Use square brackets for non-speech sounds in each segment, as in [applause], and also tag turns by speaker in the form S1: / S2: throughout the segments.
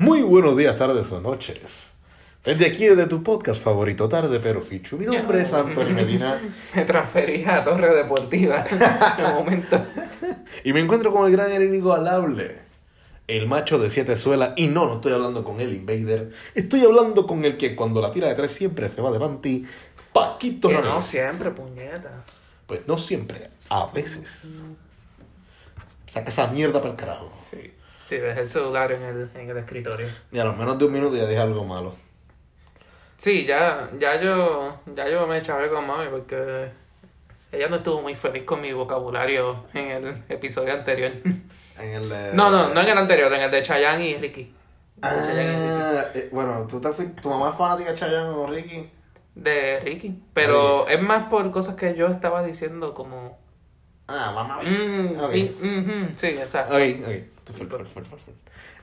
S1: Muy buenos días, tardes o noches. Desde aquí, desde tu podcast favorito, Tarde Pero Fichu. Mi nombre es Antonio Medina [laughs]
S2: Me transferí a Torre Deportiva [laughs] en un momento. [laughs]
S1: y me encuentro con el gran el inigualable, el macho de siete suelas. Y no, no estoy hablando con el Invader, estoy hablando con el que cuando la tira de tres siempre se va de panty, Paquito
S2: Que no siempre, puñeta.
S1: Pues no siempre, a veces. Saca esa mierda para el carajo.
S2: Sí. Sí, dejé el celular en el, en el escritorio.
S1: Y a lo menos de un minuto ya dije algo malo.
S2: Sí, ya, ya yo, ya yo me chavé con mami porque ella no estuvo muy feliz con mi vocabulario en el episodio anterior. [laughs]
S1: En el de-
S2: No, no, no en el anterior, en el de Chayanne y Ricky.
S1: Ah, eh, bueno, ¿tú te fuiste, tu mamá es fanática de Chayanne o Ricky?
S2: De Ricky. Pero es más por cosas que yo estaba diciendo como...
S1: Ah, mamá.
S2: mm,
S1: Ok.
S2: y- ujú, sí, exacto.
S1: Ok, ok. Tú full, full, full, full, full.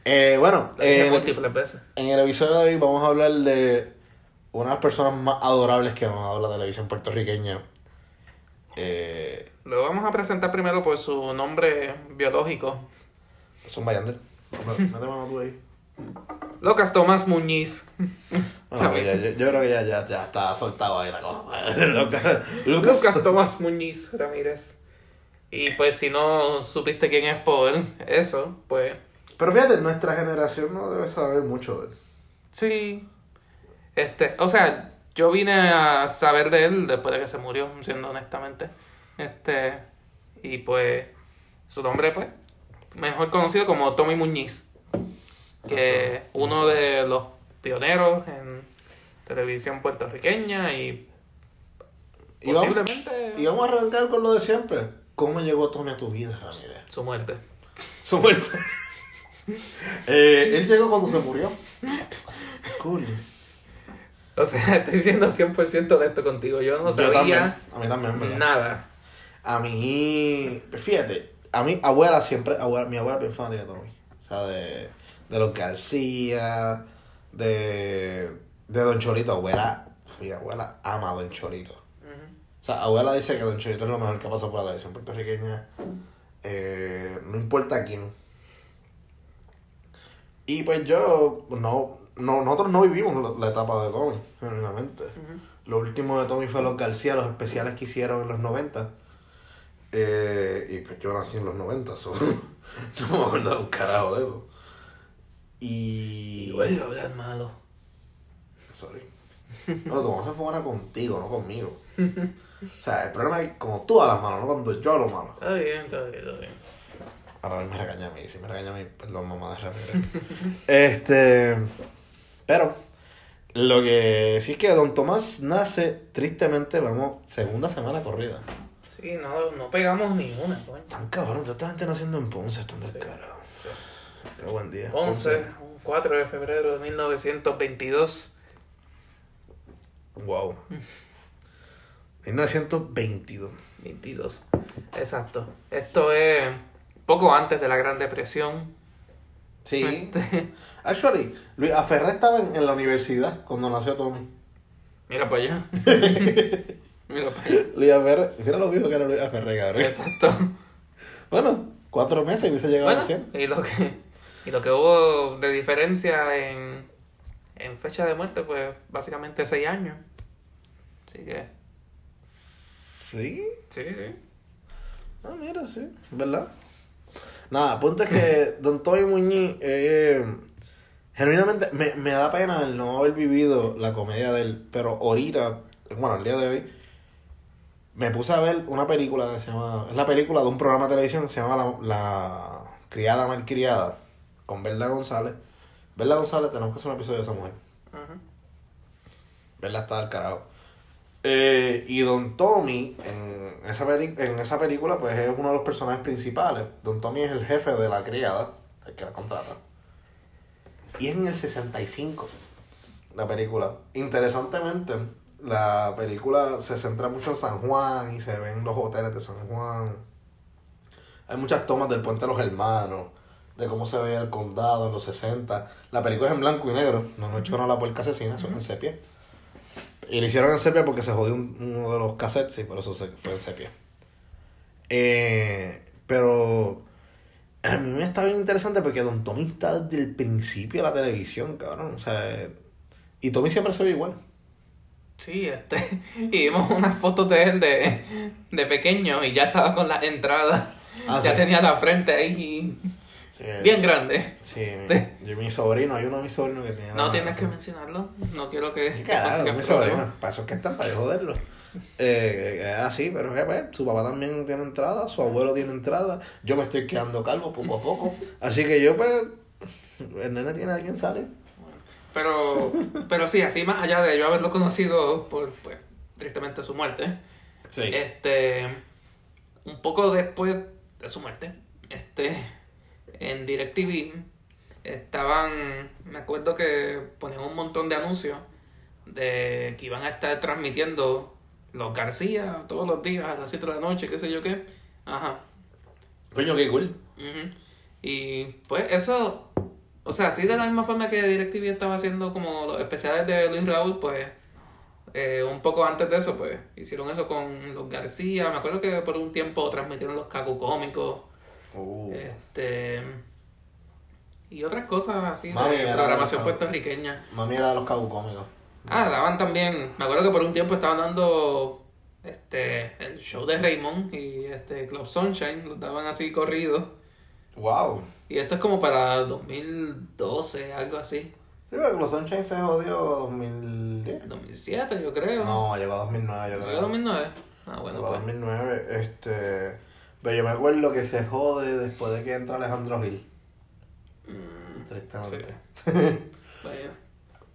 S1: Eh, bueno, eh,
S2: múltiples veces.
S1: en el episodio de hoy vamos a hablar de una de las personas más adorables que nos ha dado la televisión puertorriqueña. Eh,
S2: Lo vamos a presentar primero por su nombre biológico.
S1: es un Bayander. [laughs] Mete mano tú ahí.
S2: Lucas Tomás Muñiz.
S1: Bueno, pues ya- yo, yo creo que ya, ya, ya está soltado ahí la cosa. [laughs] Lucas, Lucas.
S2: Lucas Tomás Muñiz Ramírez. Y pues si no supiste quién es por eso, pues
S1: Pero fíjate, nuestra generación no debe saber mucho de él.
S2: sí. Este, o sea, yo vine a saber de él después de que se murió, siendo honestamente. Este, y pues su nombre pues mejor conocido como Tommy Muñiz, que es uno de los pioneros en televisión puertorriqueña y
S1: Y vamos, y vamos a arrancar con lo de siempre. ¿Cómo llegó Tony a tu vida, Ramírez?
S2: su muerte.
S1: Su muerte. [laughs] Eh, él llegó cuando se murió. Cool.
S2: O sea, estoy siendo 100% honesto contigo. Yo no
S1: Yo también.
S2: sabía
S1: A mí también, ¿verdad?
S2: nada.
S1: A mí, fíjate, a mi abuela siempre, abuela, mi abuela es bien fanática de Tommy. O sea, de, de los García, de, de Don Cholito. Abuela, mi abuela ama a Don Cholito. O sea, abuela dice que Don Cholito es lo mejor que ha pasado por la televisión puertorriqueña. Eh, no importa quién. Y pues yo, no, no nosotros no vivimos la, la etapa de Tommy, genuinamente. Lo último de Tommy fue los García, los especiales que hicieron en los 90. Eh, y pues yo nací en los 90, so, [laughs] no me acuerdo un carajo de eso. Y.
S2: vuelve a hablar malo.
S1: Sorry. No, mamá se fue buena contigo, no conmigo. [laughs] O sea, el problema es como tú a las manos, no cuando yo a los manos.
S2: Está bien, está bien, está bien.
S1: Ahora me regaña a mí, si me regaña a mí, perdón, mamá de Ramírez. [laughs] este. Pero, lo que sí es que Don Tomás nace, tristemente, vamos, segunda semana corrida.
S2: Sí, no, no pegamos ni una, coño.
S1: Tan cabrón, toda esta gente naciendo en Ponce, están descarados. Qué buen día.
S2: 11, un 4 de febrero de 1922.
S1: Wow. [laughs] 1922.
S2: 22. Exacto. Esto es poco antes de la Gran Depresión.
S1: Sí.
S2: Este, [laughs]
S1: Actually, Luis Aferré estaba en, en la universidad cuando nació Tommy.
S2: Mira para allá. [laughs] Mira para allá.
S1: Luis Aferré, mira lo viejo que era Luis Aferré, cabrón.
S2: Exacto. [laughs]
S1: Bueno, cuatro meses y hubiese llegado
S2: Bueno,
S1: a 100.
S2: y lo que y lo que hubo de diferencia en, en fecha de muerte, pues básicamente seis años. Así que,
S1: Sí.
S2: sí, sí.
S1: Ah, mira, sí, ¿verdad? Nada, punto es que [laughs] Don Tommy Muñiz, eh, genuinamente, me, me da pena el no haber vivido la comedia de él, pero ahorita, bueno, el día de hoy, me puse a ver una película que se llama, es la película de un programa de televisión que se llama La, la Criada Malcriada, con Verla González. Verla González, tenemos que hacer un episodio de esa mujer. Verla está al carajo. Eh, y Don Tommy, en esa, en esa película, pues es uno de los personajes principales. Don Tommy es el jefe de la criada, el que la contrata. Y es en el 65, la película. Interesantemente, la película se centra mucho en San Juan y se ven los hoteles de San Juan. Hay muchas tomas del Puente de los Hermanos, de cómo se ve el condado en los 60. La película es en blanco y negro, no no hecho la puerca asesina, es en sepia. Y lo hicieron en sepia porque se jodió un- uno de los cassettes y por eso se fue en sepia. Eh, pero A mí me está bien interesante porque Don Tommy está desde el principio de la televisión, cabrón. O sea, y Tommy siempre se ve igual.
S2: Sí, este. [laughs] Y vimos unas fotos de él de, de pequeño y ya estaba con la entrada.
S1: Ah,
S2: ya
S1: sí.
S2: tenía la frente ahí
S1: Sí,
S2: bien grande.
S1: Sí, mi, yo, mi sobrino, hay uno de mis sobrinos que tiene.
S2: No tienes que mencionarlo. No quiero que.
S1: Carajo,
S2: consigas
S1: mi sobrino. Para eso es que están, para joderlo. Eh, es así, pero eh, pues, su papá también tiene entrada, su abuelo tiene entrada. Yo me estoy quedando calvo poco a poco. Así que yo, pues, el nene tiene a quien sale.
S2: Pero, pero sí, así más allá de yo haberlo conocido por, pues, tristemente su muerte.
S1: Sí.
S2: Este, un poco después de su muerte, este, en DirecTV estaban, me acuerdo que ponían un montón de anuncios de que iban a estar transmitiendo los García todos los días a las 7 de la noche, qué sé yo qué. Ajá.
S1: Coño, qué cool.
S2: Y pues eso, o sea, así de la misma forma que DirecTV estaba haciendo como los especiales de Luis Raúl, pues eh, un poco antes de eso, pues hicieron eso con los García. Me acuerdo que por un tiempo transmitieron los Cacu Cómicos,
S1: Uh,
S2: este y otras cosas así
S1: Mami,
S2: de programación
S1: de
S2: puertorriqueña.
S1: mami era de los cómicos.
S2: Ah, daban también, me acuerdo que por un tiempo estaban dando este el show de Raymond y este Club Sunshine, los daban así corridos.
S1: Wow.
S2: Y esto es como para 2012, algo así.
S1: Sí, porque los Sunshine se jodió 2010.
S2: 2007, yo creo.
S1: No, llegó a 2009, yo
S2: ¿Fue
S1: creo.
S2: 2009? Ah, bueno,
S1: Llegó a
S2: pues.
S1: 2009, este... Pero yo me acuerdo que se jode después de que entra Alejandro Gil.
S2: Mm,
S1: Tristemente. [laughs]
S2: vaya.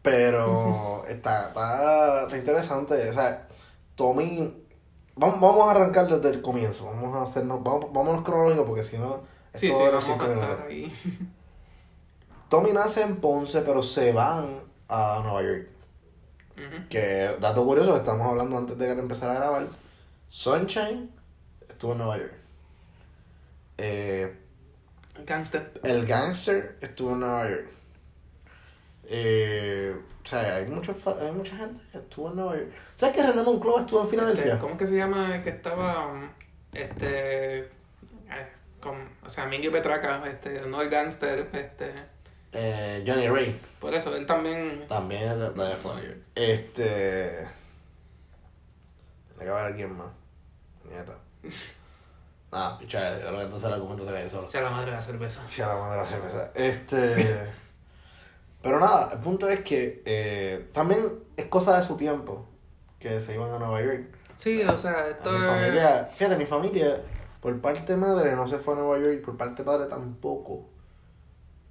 S1: Pero [laughs] está, está, está interesante. O sea, Tommy. Vamos, vamos a arrancar desde el comienzo. Vamos a hacernos. Vamos, vámonos cronológico porque si no.
S2: Sí,
S1: esto
S2: sí,
S1: durar
S2: vamos a
S1: minutos.
S2: ahí. [laughs]
S1: Tommy nace en Ponce, pero se van a Nueva York. Que, dato curioso, estamos hablando antes de que empezara a grabar. Sunshine estuvo en Nueva York. Eh,
S2: Gangster.
S1: el Gangster estuvo en Nueva York. Eh, o sea, hay, mucho, hay mucha gente que estuvo en Nueva York. ¿Sabes que René Monclova estuvo en Filadelfia?
S2: Este, ¿Cómo que se llama el que estaba? Este. eh, con, o sea, Mingy Petraca, este, no el gangster, este.
S1: Eh, Johnny Ray.
S2: Por eso, él también.
S1: También es de, de
S2: Nueva York.
S1: Este. Tiene que haber alguien más. Nieta. [laughs] Yo creo que entonces el argumento se cae solo.
S2: Sea la madre de la cerveza.
S1: Sí, a la madre de la cerveza. Este. [laughs] Pero nada, el punto es que eh, también es cosa de su tiempo que se iban a Nueva York.
S2: Sí, o sea,
S1: A
S2: esto
S1: mi
S2: es.
S1: familia, fíjate, mi familia, por parte madre no se fue a Nueva York, por parte padre tampoco.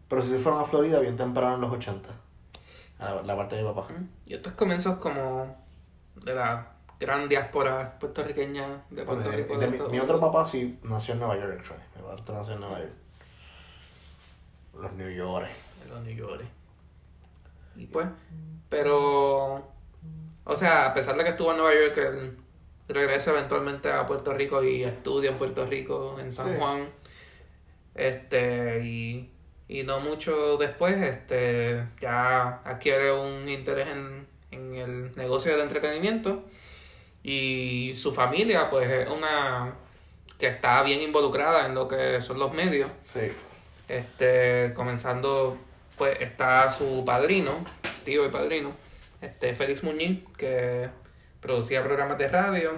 S1: Pero sí se fueron a Florida bien temprano en los 80. A la, la parte de mi papá.
S2: Y estos comienzos como de la gran diáspora puertorriqueña de Puerto
S1: de-
S2: Rico.
S1: y de
S2: de
S1: mi, otro papá sí nació en Nueva York, actually. Mi otro nació en Nueva York. Los New York.
S2: los New York. Y pues, pero, o sea, a pesar de que estuvo en Nueva York, él regresa eventualmente a Puerto Rico y estudia en Puerto Rico, en San
S1: Sí.
S2: Juan. Este, y, y no mucho después, este, ya adquiere un interés en, en el negocio del entretenimiento. Y su familia, pues, es una que está bien involucrada en lo que son los medios.
S1: Sí.
S2: Este, comenzando, pues está su padrino, tío y padrino, este Félix Muñiz, que producía programas de radio.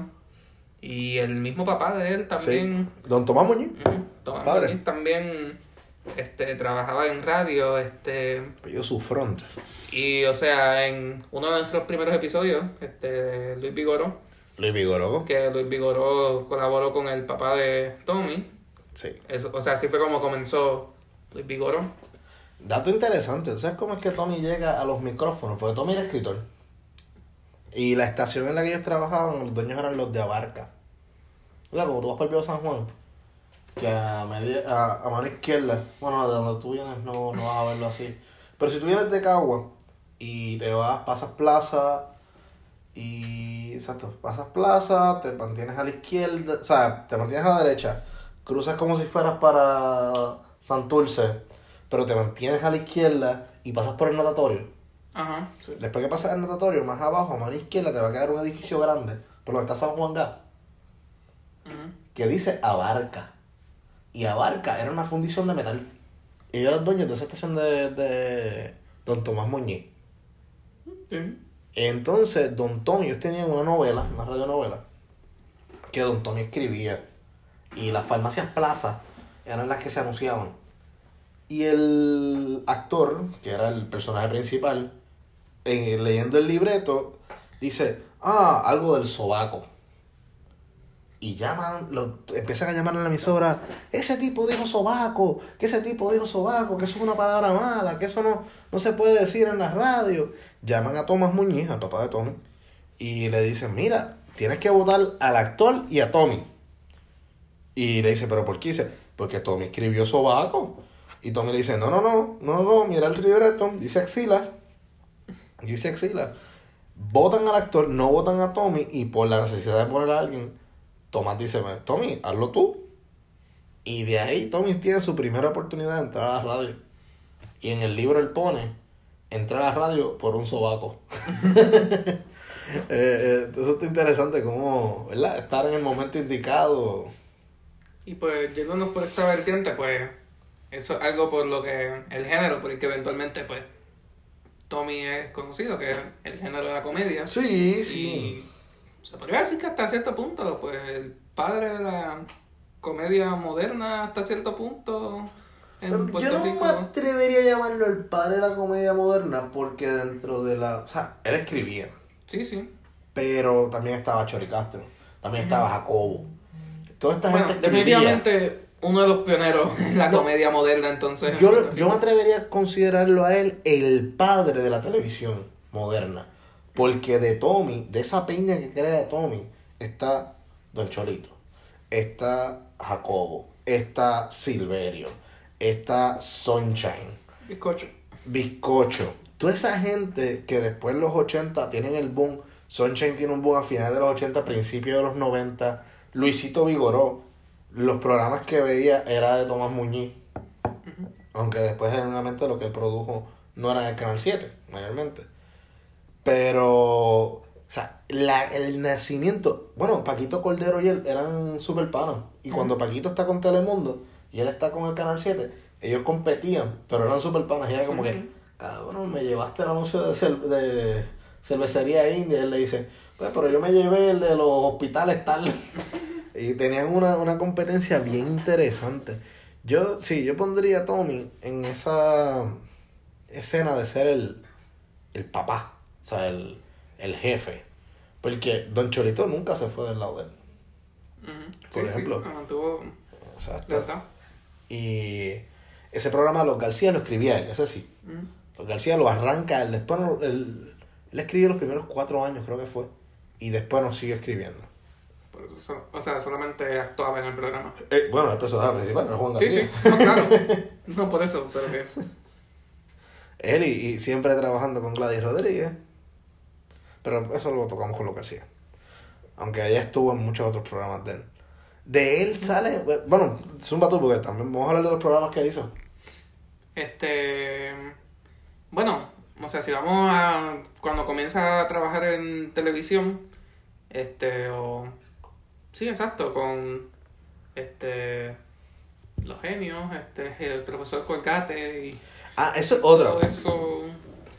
S2: Y el mismo papá de él también,
S1: Sí. Don Tomás Muñiz.
S2: Tomás
S1: Padre.
S2: Muñiz, también este, trabajaba en radio. Este,
S1: Pidió su front.
S2: y o sea, en uno de nuestros primeros episodios, este, Luis Vigoró,
S1: Luis Vigorogo.
S2: que Luis Vigoró colaboró con el papá de Tommy.
S1: Sí.
S2: Eso, o sea, así fue como comenzó Luis Vigoró.
S1: Dato interesante, ¿tú ¿sabes cómo es que Tommy llega a los micrófonos? Porque Tommy era escritor. Y la estación en la que ellos trabajaban, los dueños eran los de Abarca. O sea, como tú vas por el Viejo San Juan, que a, media, a, a mano izquierda, bueno, de donde tú vienes no, no vas a verlo así. Pero si tú vienes de Cagua y te vas, pasas plaza y, exacto, pasas plaza, te mantienes a la izquierda, o sea, te mantienes a la derecha, cruzas como si fueras para Santurce, pero te mantienes a la izquierda y pasas por el natatorio.
S2: Ajá, sí.
S1: Después que pasas el natatorio, más abajo, a mano izquierda, te va a quedar un edificio grande, por donde está San Juan
S2: Ujú.
S1: que dice Abarca. y Abarca era una fundición de metal. Y ellos eran dueños de esa estación de, de Don Tomás Muñiz.
S2: Sí.
S1: Entonces, Don Tommy, ellos tenían una novela, una radionovela, que Don Tommy escribía. Y las farmacias Plaza eran las que se anunciaban. Y el actor, que era el personaje principal, eh, leyendo el libreto, dice, ah, algo del sobaco. Y llaman, lo, empiezan a llamar en la emisora, ese tipo dijo sobaco, que ese tipo dijo sobaco, que eso es una palabra mala, que eso no, no se puede decir en la radio. Llaman a Tomás Muñiz, al papá de Tommy, y le dicen, mira, tienes que votar al actor y a Tommy. Y le dice, ¿pero por qué? Dice, porque Tommy escribió sobaco. Y Tommy le dice, no, no, no, no, no, mira el libreto, dice axila. Dice axila. Votan al actor, no votan a Tommy, y por la necesidad de poner a alguien, Tomás dice, Tommy, hazlo tú. Y de ahí Tommy tiene su primera oportunidad de entrar a la radio. Y en el libro él pone, entrar a la radio por un sobaco. [laughs] eh, eh, eso está interesante, como, ¿verdad? Estar en el momento indicado.
S2: Y pues, yéndonos por esta vertiente, pues, eso es algo por lo que, el género, por el que eventualmente, pues, Tommy es conocido, que es el género de la comedia.
S1: Sí, sí.
S2: Y se podría decir que hasta cierto punto, pues, el padre de la comedia moderna hasta cierto punto en Puerto
S1: Yo no
S2: Rico.
S1: me atrevería a llamarlo el padre de la comedia moderna porque dentro de la... O sea, él escribía,
S2: Sí, sí.
S1: pero también estaba Chori Castro, también estaba Jacobo. Toda esta
S2: Bueno,
S1: gente escribía.
S2: definitivamente uno de los pioneros en la
S1: No.
S2: comedia moderna, entonces. en
S1: Yo,
S2: Puerto
S1: yo me atrevería a considerarlo a él el padre de la televisión moderna. Porque de Tommy, de esa peña que crea Tommy, está Don Cholito, está Jacobo, está Silverio, está Sunshine,
S2: Bizcocho.
S1: Bizcocho. Toda esa gente que después en los 80 tienen el boom. Sunshine tiene un boom a finales de los 80, principios de los 90. Luisito Vigoró. Los programas que veía era de Tomás Muñiz. Aunque después generalmente lo que él produjo no era en el Canal 7, mayormente. Pero, o sea, la- el nacimiento, bueno, Paquito Cordero y él eran super panos. Y cuando Paquito está con Telemundo y él está con el Canal 7, ellos competían, pero eran super panas. Y era como que, cabrón, me llevaste el anuncio de, cel- de cervecería india. Y él le dice, pues, pero yo me llevé el de los hospitales tal. [laughs] y tenían una, una competencia bien interesante. Yo, sí, yo pondría a Tommy en esa escena de ser el, el papá, o sea, el, el jefe. Porque Don Cholito nunca se fue del lado de él. Por
S2: Sí,
S1: ejemplo.
S2: Sí, mantuvo.
S1: Y ese programa Los García lo escribía él, ese sí.
S2: Ujú.
S1: Los García lo arranca él, después no- él, él escribió los primeros cuatro años, creo que fue. Y después nos sigue escribiendo.
S2: Eso o sea, solamente actuaba en el programa.
S1: Eh, bueno, el personaje principal era Juan
S2: Sí,
S1: García.
S2: sí. No, claro. [laughs] No por eso, pero que.
S1: Él y, y siempre trabajando con Gladys Rodríguez. Pero eso lo tocamos con Los García. Aunque ella estuvo en muchos otros programas de él. De él sale. Bueno, Zumba tú, porque también vamos a hablar de los programas que él hizo.
S2: Este. Bueno, o sea, si vamos a. Cuando comienza a trabajar en televisión, este, o. Sí, exacto, con. Este. Los genios, este, el profesor Colgate y
S1: Ah, eso es otra.
S2: todo eso.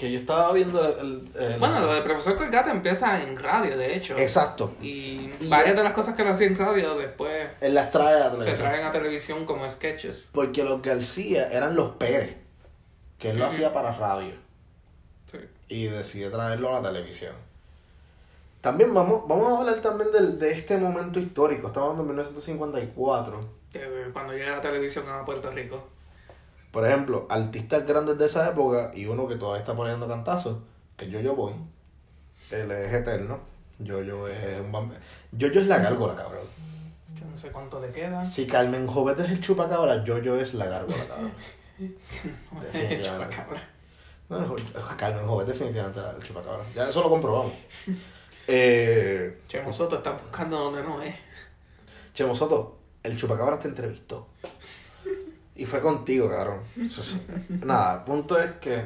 S1: Que yo estaba viendo el. el- el-
S2: Bueno, lo del profesor Colgate empieza en radio, de hecho.
S1: Exacto.
S2: Y,
S1: Y
S2: varias
S1: ya-
S2: de las cosas que él hacía en radio después
S1: Él las trae a la
S2: se
S1: televisión.
S2: traen a televisión como sketches.
S1: Porque los García eran los Pérez. Que él lo hacía para radio.
S2: Sí.
S1: y decide traerlo a la televisión. También vamos, vamos a hablar también del, de este momento histórico. Estamos hablando de 1954.
S2: Que cuando llega la televisión a Puerto Rico.
S1: Por ejemplo, artistas grandes de esa época y uno que todavía está poniendo cantazos, que yo yo voy. Él es eterno. Yo yo es un bambi- Yo yo es la gárgola, cabrón.
S2: Yo no sé cuánto le queda.
S1: Si Carmen Jovet es el chupacabra, yo yo es la gárgola, cabrón. [laughs] Definitivamente. No, Carmen Jovet definitivamente era el chupacabra. Ya eso lo comprobamos. Eh,
S2: Chemo Soto está buscando donde no es.
S1: Chemo Soto, el chupacabra te entrevistó. Y fue contigo, cabrón. Eso sí. [laughs] Nada, el punto es que.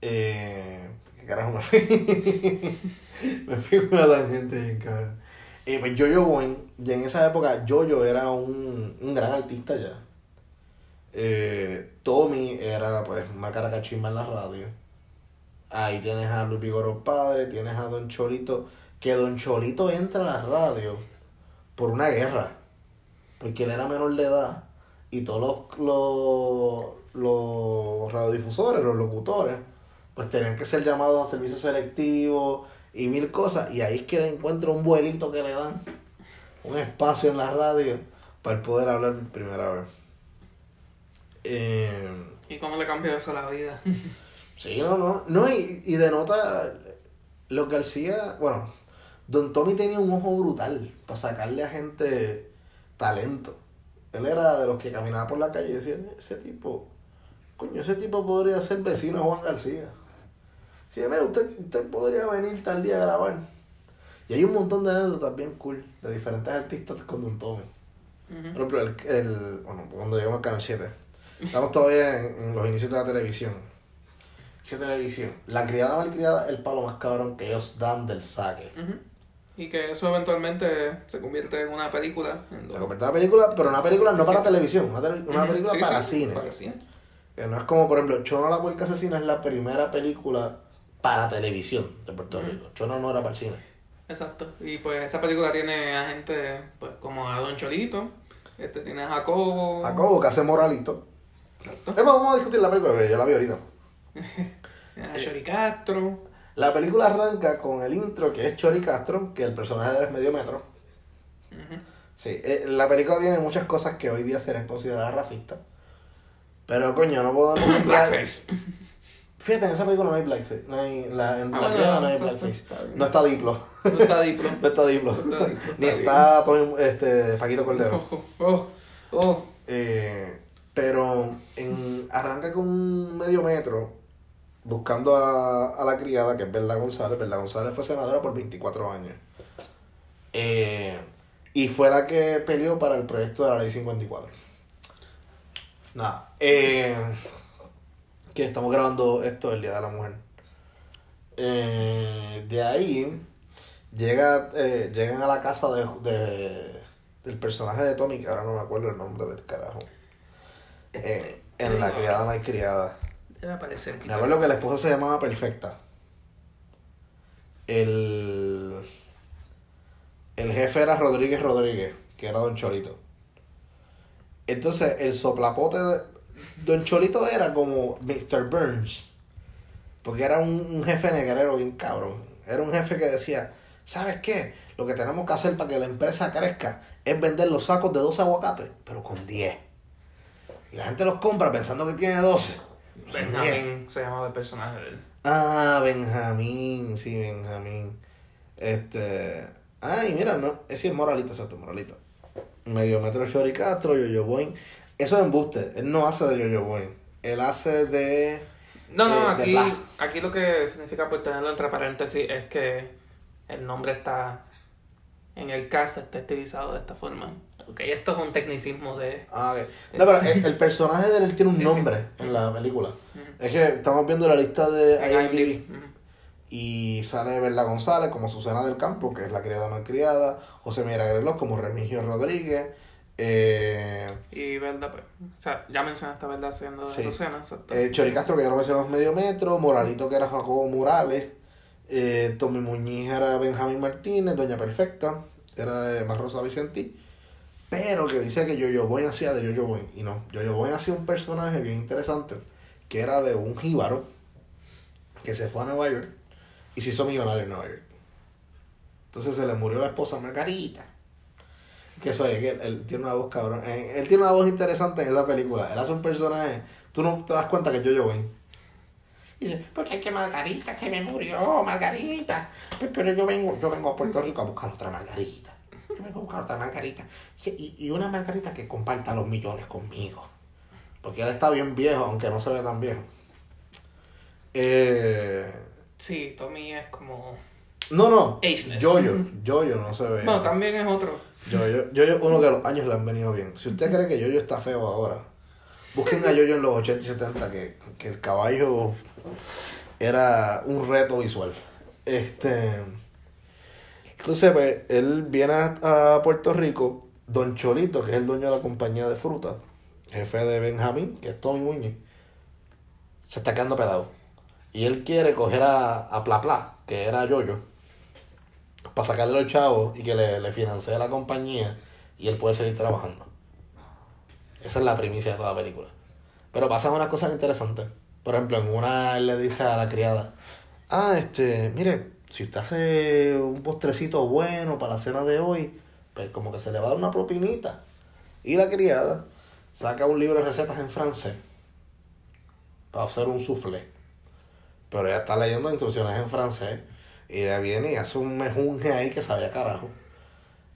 S1: Eh, ¿Qué carajo me fui? [laughs] me fui una tangente bien, cabrón. Eh, pues Jojo Boing, y en esa época Jojo era un, un gran artista ya. Eh, Tommy era pues una caracachimba en la radio. Ahí tienes a Luis Vigoro Padre, tienes a Don Cholito, que Don Cholito entra a la radio por una guerra, porque él era menor de edad y todos los, los, los radiodifusores, los locutores, pues tenían que ser llamados a servicio selectivo y mil cosas, y ahí es que le encuentra un vuelito que le dan, un espacio en la radio para poder hablar por primera vez. Eh,
S2: ¿Y cómo le cambió eso a la vida? [laughs]
S1: Sí, no, no. No, y, y denota lo que hacía. Bueno, Don Tommy tenía un ojo brutal para sacarle a gente talento. Él era de los que caminaba por la calle y decía: Ese tipo, coño, ese tipo podría ser vecino de Juan García. Sí, mira, usted, usted podría venir tal día a grabar. Y hay un montón de anécdotas bien cool de diferentes artistas con Don Tommy. Por ejemplo, el, el, bueno, cuando llegamos al Canal 7, estamos todavía en, en los inicios de la televisión. ¿Qué televisión? La criada malcriada, el palo más cabrón que ellos dan del saque.
S2: Y que eso eventualmente se convierte en una película. en
S1: Se convierte en una película, pero una película no para
S2: 67.
S1: televisión, una, tele- una
S2: Ujú.
S1: película
S2: Sí,
S1: para
S2: sí,
S1: cine.
S2: Para cine.
S1: Que no es como, por ejemplo, Chono la puerca asesina es la primera película para televisión de Puerto. Rico. Chono no era para el cine.
S2: Exacto. Y pues esa película tiene a gente pues como a Don Cholito, este tiene a Jacobo.
S1: Jacobo, que hace moralito.
S2: Exacto.
S1: Es más, vamos a discutir la película, yo la vi ahorita. [laughs]
S2: A Shori Castro.
S1: La película arranca con el intro que es Chori Castro, que el personaje es medio metro. Sí, eh, la película tiene muchas cosas que hoy día serían consideradas racistas. Pero coño, no podemos [laughs] mezclar-
S2: Blackface.
S1: Fíjate, en esa película no hay blackface. No hay, la, en
S2: Ah,
S1: la
S2: bueno,
S1: criada no hay blackface. No está Diplo.
S2: No está Diplo. [laughs]
S1: No está Diplo.
S2: No está Diplo, [laughs]
S1: Ni
S2: está
S1: este, Paquito Cordero.
S2: Oh, oh, oh.
S1: Eh, pero en, arranca con un medio metro buscando a, a la criada, que es Berla González. Berla González fue senadora por 24 años. Eh, y fue la que peleó para el proyecto de la ley 54. Nada. Eh, que estamos grabando esto el Día de la Mujer. Eh, de ahí llega, llegan a la casa de, de- del personaje de Tommy, que ahora no me acuerdo el nombre del carajo. Eh, en la criada malcriada.
S2: Debe aparecer.
S1: Me acuerdo que la esposa se llamaba Perfecta. El, el jefe era Rodríguez Rodríguez, que era Don Cholito. Entonces, el soplapote de Don Cholito era como Mr. Burns. Porque era un, un jefe negrero bien cabrón. Era un jefe que decía, ¿sabes qué? Lo que tenemos que hacer para que la empresa crezca es vender los sacos de 12 aguacates, pero con 10. Y la gente los compra pensando que tiene 12. Son 10.
S2: Benjamín se llamaba el personaje de él.
S1: Ah, Benjamín, sí, Benjamín. Este. Ay, mira, no. Ese es Moralito, exacto, Moralito. Medio metro Shori Castro, Yoyo Boing. Eso es embuste. Él no hace de Yoyo Boing. Él hace de.
S2: No, no,
S1: eh,
S2: aquí, aquí lo que significa por tenerlo entre paréntesis es que el nombre está en el cast, está estilizado de esta forma. Ok, esto es un tecnicismo de...
S1: Ah. No, pero el, el personaje de él tiene un
S2: Sí, sí.
S1: nombre en la película. Es que estamos viendo la lista de IMDb.
S2: Ujú.
S1: Y sale Berla González como Susana del Campo, que es la criada malcriada. José Mira Grelos como Remigio Rodríguez. Eh,
S2: Y verdad, pues, o sea, ya mencionaste verdad haciendo
S1: Sí.
S2: exacto.
S1: Eh, Chori Castro, que ya lo mencionamos medio metro, Moralito, que era Jacobo Morales, eh, Tommy Muñiz era Benjamín Martínez, Doña Perfecta, era de Más Rosa Vicentí, pero que dice que Yoyo Boy hacía de Yoyo Boy, y no, Yoyo Boy hacía un personaje bien interesante, que era de un jíbaro, que se fue a Nueva York, y se hizo millonario en Nueva York. Entonces se le murió la esposa Margarita. Que eso es, que él, él tiene una voz cabrón. eh, Él tiene una voz interesante en esa película. Él hace un personaje. Tú no te das cuenta que es Yo-Yo Boy. Dice, porque es que Margarita se me murió, Margarita. Pe- Pero yo vengo, yo vengo a Puerto Rico a buscar otra Margarita. Yo vengo a buscar otra Margarita. Y, y una Margarita que comparta los millones conmigo. Porque él está bien viejo, aunque no se ve tan viejo. Eh,
S2: Sí, Tommy es como...
S1: no, no.
S2: Ageless.
S1: Yo-Yo. Yo-Yo no se ve.
S2: Bueno, también es otro.
S1: Yo-Yo, Yo-Yo, uno que los años le han venido bien. Si usted cree que Yo-Yo está feo ahora, busquen a Yo-Yo en los 80 y 70, que, que el caballo era un reto visual. Este. Entonces, pues, él viene a, a Puerto Rico, Don Cholito, que es el dueño de la compañía de fruta, jefe de Benjamín, que es Tommy Muñiz, se está quedando pelado. Y él quiere coger a, a Pla Pla, que era Yoyo, para sacarle los chavos y que le, le financie la compañía y él puede seguir trabajando. Esa es la primicia de toda la película. Pero pasan unas cosas interesantes. Por ejemplo, en una él le dice a la criada, ah, este, mire, si usted hace un postrecito bueno para la cena de hoy, pues como que se le va a dar una propinita. Y la criada saca un libro de recetas en francés para hacer un soufflé. Pero ella está leyendo instrucciones en francés y ella viene y hace un mejunje ahí que sabía carajo.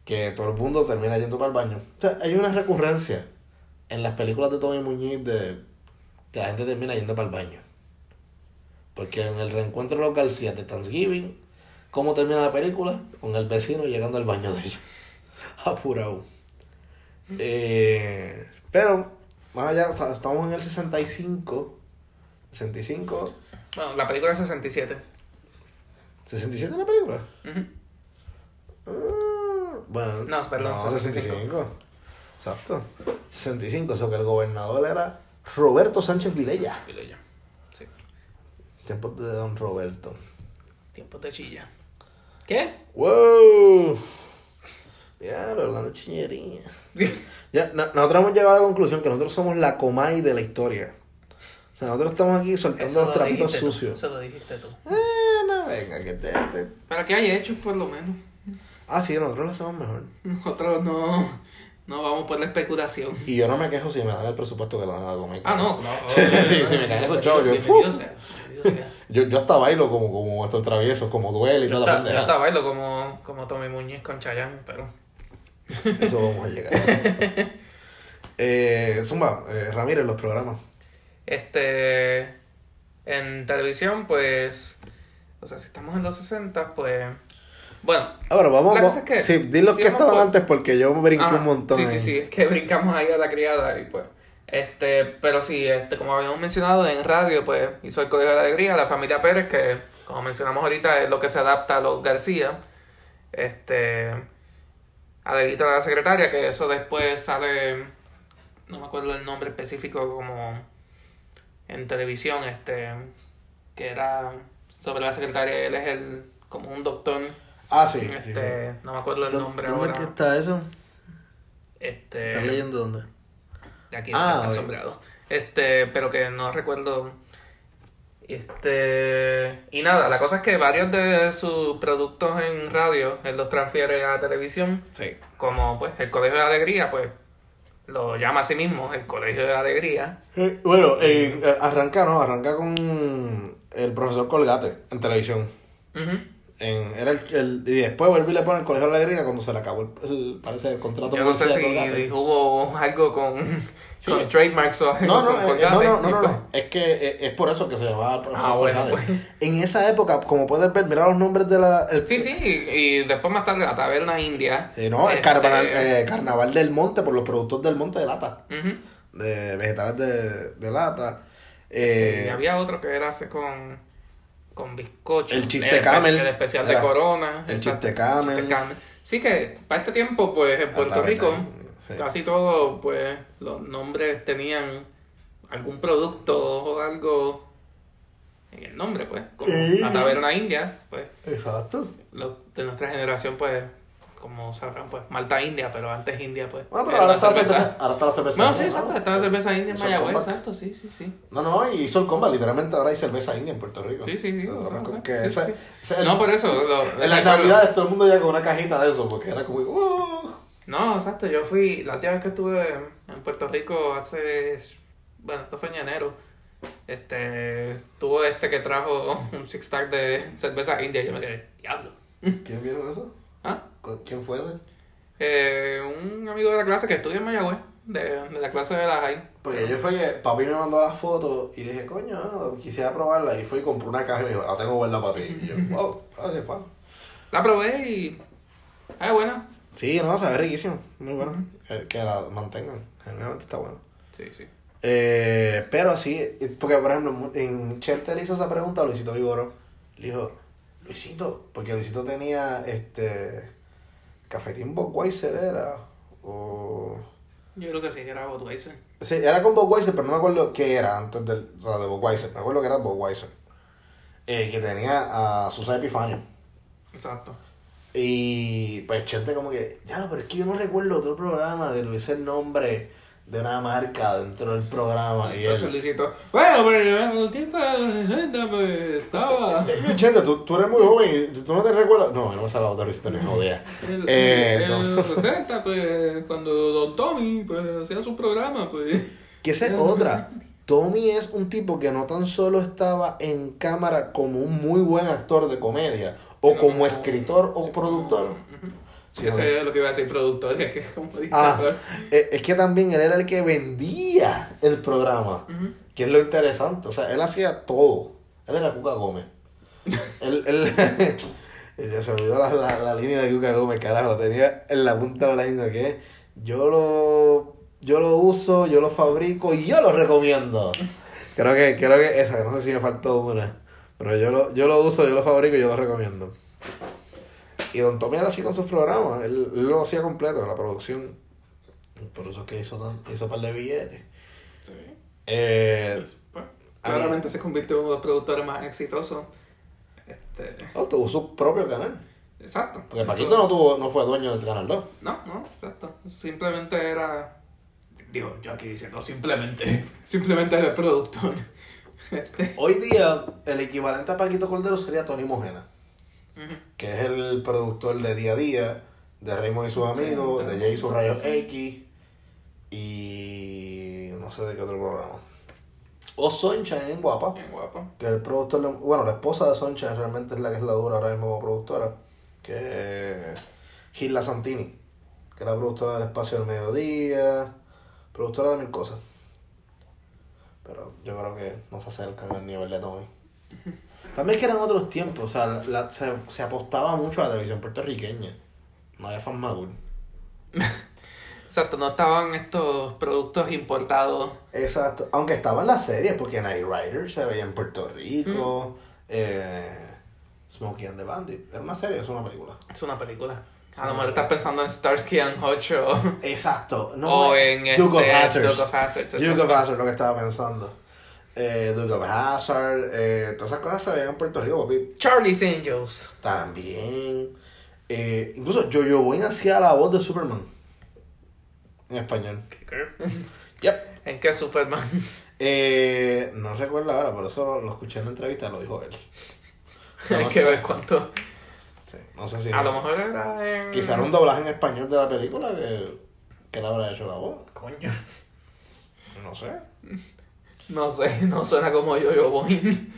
S1: Que todo el mundo termina yendo para el baño. O sea, hay una recurrencia en las películas de Tommy Muñiz de que la gente termina yendo para el baño. Porque en el reencuentro de los García de Thanksgiving, ¿cómo termina la película? Con el vecino llegando al baño de ellos. [laughs] Apurado. Eh, pero, más allá, estamos en el 65. 65.
S2: Bueno, la película es 67.
S1: ¿67 en la película?
S2: Ujú.
S1: Ah, bueno.
S2: No, perdón,
S1: no,
S2: 65.
S1: 65. Exacto. 65, eso que el gobernador era Roberto Sánchez Vilella.
S2: Yo. Sí.
S1: Tiempos de Don Roberto.
S2: Tiempo de chilla. ¿Qué?
S1: ¡Wow! Ya, hablando de chiñería. [laughs] Ya, no- nosotros hemos llegado a la conclusión que nosotros somos la Comay de la historia. O sea, nosotros estamos aquí soltando
S2: Eso
S1: los
S2: lo
S1: trapitos
S2: tú,
S1: sucios.
S2: Eso lo dijiste tú.
S1: Eh, no, venga, que te, te-
S2: Para que hay hechos, por lo menos.
S1: Ah, sí, nosotros lo hacemos mejor.
S2: Nosotros no, no vamos por la especulación.
S1: Y yo no me quejo si me dan el presupuesto a la Comay.
S2: Ah, no, no.
S1: Sí, sí, [laughs] me caen esos chavos, yo-. Yo, yo hasta bailo como, como estos traviesos, como duele y
S2: Yo
S1: toda la
S2: hasta- yo
S1: pendeja.
S2: hasta bailo como, como Tommy Muñiz con Chayanne, pero...
S1: Eso vamos a llegar. [laughs] eh, Zumba, eh, Ramírez, los programas.
S2: Este... En televisión, pues... O sea, si estamos en los 60, pues... Bueno,
S1: Ahora, vamos,
S2: La cosa
S1: vamos-
S2: es que-
S1: sí, di los
S2: sí,
S1: que estaban
S2: por-
S1: antes porque yo brinqué
S2: Ajá,
S1: un montón.
S2: Sí, sí,
S1: ahí.
S2: sí, es que brincamos ahí a la criada y pues. Este, pero sí, este, como habíamos mencionado en radio, pues hizo el Colegio de Alegría, la familia Pérez, que como mencionamos ahorita es lo que se adapta a los García. Este, Adelita la secretaria, que eso después sale, no me acuerdo el nombre específico como en televisión, este, que era sobre la secretaria, él es el, como un doctor,
S1: Ah, sí,
S2: este,
S1: sí.
S2: no me acuerdo el
S1: ¿Dó-
S2: nombre
S1: ¿Dónde
S2: ahora.
S1: que está eso?
S2: Este,
S1: ¿Estás leyendo dónde?
S2: de aquí
S1: Ah,
S2: está
S1: ok.
S2: sombreado. Este, pero que no recuerdo. Este. Y nada, la cosa es que varios de sus productos en radio, él los transfiere a televisión,
S1: Sí.
S2: como pues el Colegio de Alegría, pues lo llama a sí mismo el Colegio de Alegría.
S1: Eh, bueno, eh, arranca, ¿no? Arranca con el profesor Colgate en televisión.
S2: Ujú.
S1: En, era el, el- y después y le pone el Colegio de la Alegría cuando se le acabó el, el- parece el contrato
S2: Yo no sé
S1: Colgate.
S2: si hubo algo con,
S1: Sí.
S2: con trademarks o algo
S1: No, no,
S2: con
S1: eh, no,
S2: Colgate,
S1: no, no,
S2: y
S1: no, no. Es que eh, es por eso que se llamaba el profesor
S2: Ah, bueno, pues.
S1: En esa época, como puedes ver, mira los nombres de la...
S2: Sí, sí, y, y después más tarde la Taberna India.
S1: Eh, no, el
S2: Este,
S1: carnaval, eh, carnaval del Monte por los productos del Monte de lata. De vegetales de, de lata.
S2: Y había otro que era hace con, con bizcocho.
S1: El chiste camel.
S2: El especial de. Corona.
S1: El
S2: exacto,
S1: chiste camel.
S2: chiste camel. Sí que para este tiempo, pues en Puerto
S1: Hasta
S2: Rico,
S1: sí.
S2: casi todo, pues los nombres tenían algún producto o algo en el nombre, pues. Como la Taberna India, pues
S1: Exacto.
S2: los de nuestra generación, pues, como sabrán, pues Malta India, pero antes India, pues.
S1: Bueno, pero
S2: era
S1: ahora
S2: la
S1: está la
S2: cerveza.
S1: Ahora está la cerveza.
S2: Bueno, sí,
S1: ¿no?
S2: exacto, estaba cerveza india en Mayagüez, exacto, sí, sí, sí.
S1: No, no, y hizo el combat. Literalmente ahora hay cerveza india en Puerto Rico.
S2: Sí, sí, sí, sí, sí. No, por eso. lo-
S1: En las navidades todo el mundo llega con una cajita de eso, porque era como, "Uh".
S2: No, exacto. Yo fui, la última vez que estuve en Puerto Rico hace, bueno, esto fue en enero. Este, tuvo este que trajo un six pack de cerveza india. y Yo me quedé, diablo.
S1: ¿Quién vieron eso?
S2: ¿Ah?
S1: ¿Quién fue ese?
S2: Eh, un amigo de la clase que estudia en Mayagüez, de, de la clase de la high.
S1: Porque yo fue que papi me mandó las fotos y dije, coño, ah, quisiera probarla. Y fui y compré una caja y me dijo, la tengo guardada para ti. Y yo, [laughs] wow, gracias, pa.
S2: La probé y. Ah, buena.
S1: Sí, no, sabe riquísimo. Muy bueno. Que, que la mantengan. Generalmente está bueno.
S2: Sí, sí.
S1: Eh, pero sí, porque por ejemplo, en Chente le hizo esa pregunta a Luisito Vigoro. Le dijo, Luisito, porque Luisito tenía este. Cafetín Budweiser era. O.
S2: Yo creo que sí, que era Budweiser.
S1: Sí, era con Budweiser, pero no me acuerdo qué era antes del. O sea, de Budweiser. Me acuerdo que era Budweiser. Eh, que tenía a Susana Epifanio.
S2: Exacto.
S1: Y pues Chente como que, ya no, pero es que yo no recuerdo otro programa que tuviese el nombre de una marca dentro del programa. Y
S2: Entonces
S1: él,
S2: Luisito, bueno, pero tiempo de los 60 pues estaba...
S1: Eh, Chente, ¿tú, tú eres muy joven, y ¿tú no te recuerdas? No, no me salga otra Luisito, no.
S2: En,
S1: Eh,
S2: en
S1: no.
S2: los 60, pues, cuando Don Tommy pues, hacía su programa, pues...
S1: Que esa es [laughs] otra. Tommy es un tipo que no tan solo estaba en cámara como un muy buen actor de comedia, o como escritor o
S2: sí,
S1: productor. Sí, no.
S2: es lo que iba a decir, productor, que es como
S1: Ah,
S2: dictador.
S1: eh, es que también él era el que vendía el programa,
S2: Ujú.
S1: que es lo interesante. O sea, él hacía todo. Él era Cuca Gómez. él, él, [laughs] se olvidó la, la, la línea de Cuca Gómez, carajo, tenía en la punta de la lengua, que es, yo lo, yo lo uso, yo lo fabrico y yo lo recomiendo. Creo que, creo que esa, no sé si me faltó una, pero yo lo, yo lo uso, yo lo fabrico y yo lo recomiendo. Y Don Tommy era así con sus programas, él, él lo hacía completo, la producción. Por eso es que hizo, tan, hizo un par de billetes.
S2: Sí.
S1: Eh,
S2: Pues,
S1: mí-
S2: claramente se convirtió en uno de los productores más exitosos. Este,
S1: oh, tuvo su propio canal.
S2: exacto.
S1: Porque
S2: Eso-
S1: Paquito no, tuvo, no fue dueño del canal 2.
S2: No, no, exacto. Simplemente era. Digo, yo aquí diciendo simplemente. [laughs] Simplemente era el productor. [laughs] Este.
S1: Hoy día, el equivalente a Paquito Cordero sería Tony Mojena, que es el productor de Día a Día, de Raymond y sus amigos,
S2: Sí,
S1: de Jay y sus rayos X, y no sé de qué otro programa. O Sunshine en Guapa,
S2: Bien guapo.
S1: que el productor, de- bueno, la esposa de Sunshine realmente es la que es la dura ahora mismo como productora, que es Gilda Santini, que es la productora del Espacio del Mediodía, productora de mil cosas. Pero yo creo que no se acercan al nivel de Tommy. [laughs] También es que eran otros tiempos, o sea, la- se, se apostaba mucho a la televisión puertorriqueña. No había fan maduro. [laughs]
S2: Exacto, no estaban estos productos importados.
S1: Exacto, aunque estaban las series, porque Night Rider se veía en Puerto Rico, eh, Smokey and the Bandit, era una serie, es una película.
S2: Es una película. A lo mejor estás pensando en Starsky and Hutch o,
S1: Exacto, no, [laughs]
S2: o en
S1: Duke of
S2: este,
S1: Hazzard.
S2: Duke of Hazzard.
S1: Duke of Hazzard, lo que estaba pensando. Eh, Duke of Hazzard, eh, todas esas cosas se veían en Puerto Rico, papi.
S2: Charlie's Angels.
S1: También. Eh, incluso Jojo Boy hacía la voz de Superman. En español. [laughs] Yep.
S2: ¿En qué Superman?
S1: Eh, no recuerdo ahora, por eso lo, lo escuché en la entrevista, lo dijo él. O [laughs] sea,
S2: Hay
S1: no
S2: que
S1: sé.
S2: ver cuánto.
S1: Sí, no sé si.
S2: A lo mejor era en.
S1: Quizá era un doblaje en español de la película que, que él habrá hecho la voz.
S2: Coño.
S1: No sé. [laughs]
S2: No sé, [laughs] no suena como yo, yo voy.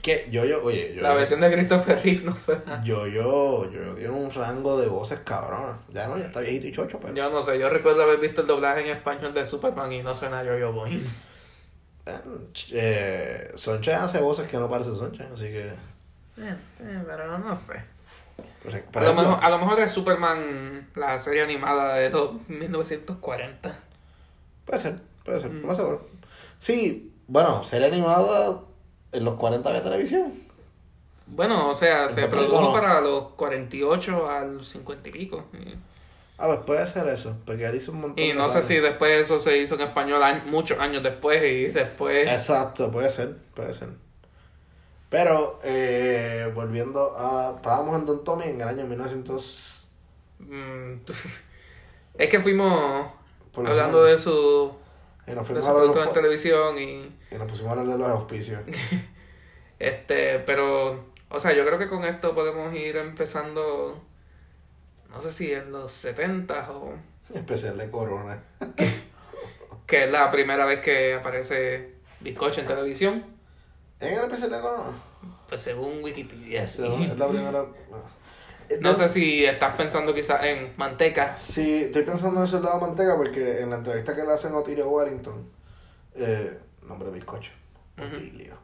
S1: Que yo, yo, oye, yo.
S2: La versión de Christopher Reeve no suena.
S1: Yo, yo, tiene un rango de voces cabrona. Ya no, ya está viejito y chocho, pero.
S2: Yo no sé, yo recuerdo haber visto el doblaje en español de Superman y no suena yo, yo voy.
S1: Eh, Sunshine hace voces que no parece Sunshine, así que.
S2: Eh, sí, pero no sé.
S1: Por,
S2: A lo, mejor, a lo mejor es Superman, la serie animada de los 1940.
S1: Puede ser, puede ser,
S2: Mm.
S1: me seguro. Sí, bueno, serie animada en los 40 había televisión.
S2: Bueno, o sea,
S1: ¿En
S2: se produjo
S1: no?
S2: para los 48 al 50 y pico.
S1: A ver, puede ser eso, porque él hizo un montón
S2: y
S1: de
S2: no sé si después eso se hizo en español año- muchos años después y después...
S1: Exacto, puede ser, puede ser. Pero, eh, volviendo a. Estábamos en Don Tommy en el año 1900.
S2: Mm, [laughs] es que fuimos hablando de su,
S1: Y nos fuimos a de
S2: en televisión y...
S1: y nos pusimos a hablar de los auspicios. [laughs]
S2: Este, pero, o sea, yo creo que con esto podemos ir empezando, no sé si en los 70 o [laughs]
S1: Especial de Corona. [laughs]
S2: que es la primera vez que aparece Bizcocho en televisión,
S1: ¿En el especial de Corona?
S2: pues según Wikipedia.
S1: Sí. es la primera.
S2: No sé si estás pensando quizás en manteca.
S1: Sí, estoy pensando en eso del lado de manteca porque en la entrevista que le hacen a Otilio Warrington, eh, nombre de bizcocho, Otilio.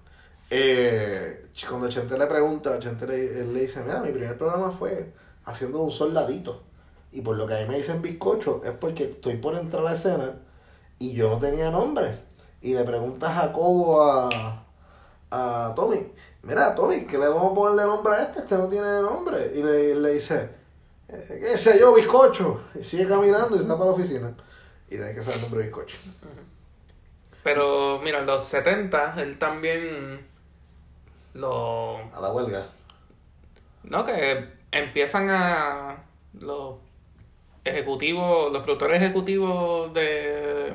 S1: Eh, cuando Chente le pregunta, Chente le, él le dice, mira, mi primer programa fue haciendo un soldadito. Y por lo que a mí me dicen bizcocho es porque estoy por entrar a la escena y yo no tenía nombre. Y le pregunta a Jacobo a, a Tommy, mira Tommy, que le vamos a ponerle nombre a este, este no tiene nombre. Y le, le dice, eh, qué sé yo, bizcocho. Y sigue caminando y se va para la oficina. Y de ahí que sale el nombre bizcocho.
S2: Pero mira, en los 70 él también lo...
S1: A la huelga.
S2: No, que empiezan a... Los ejecutivos, los productores ejecutivos de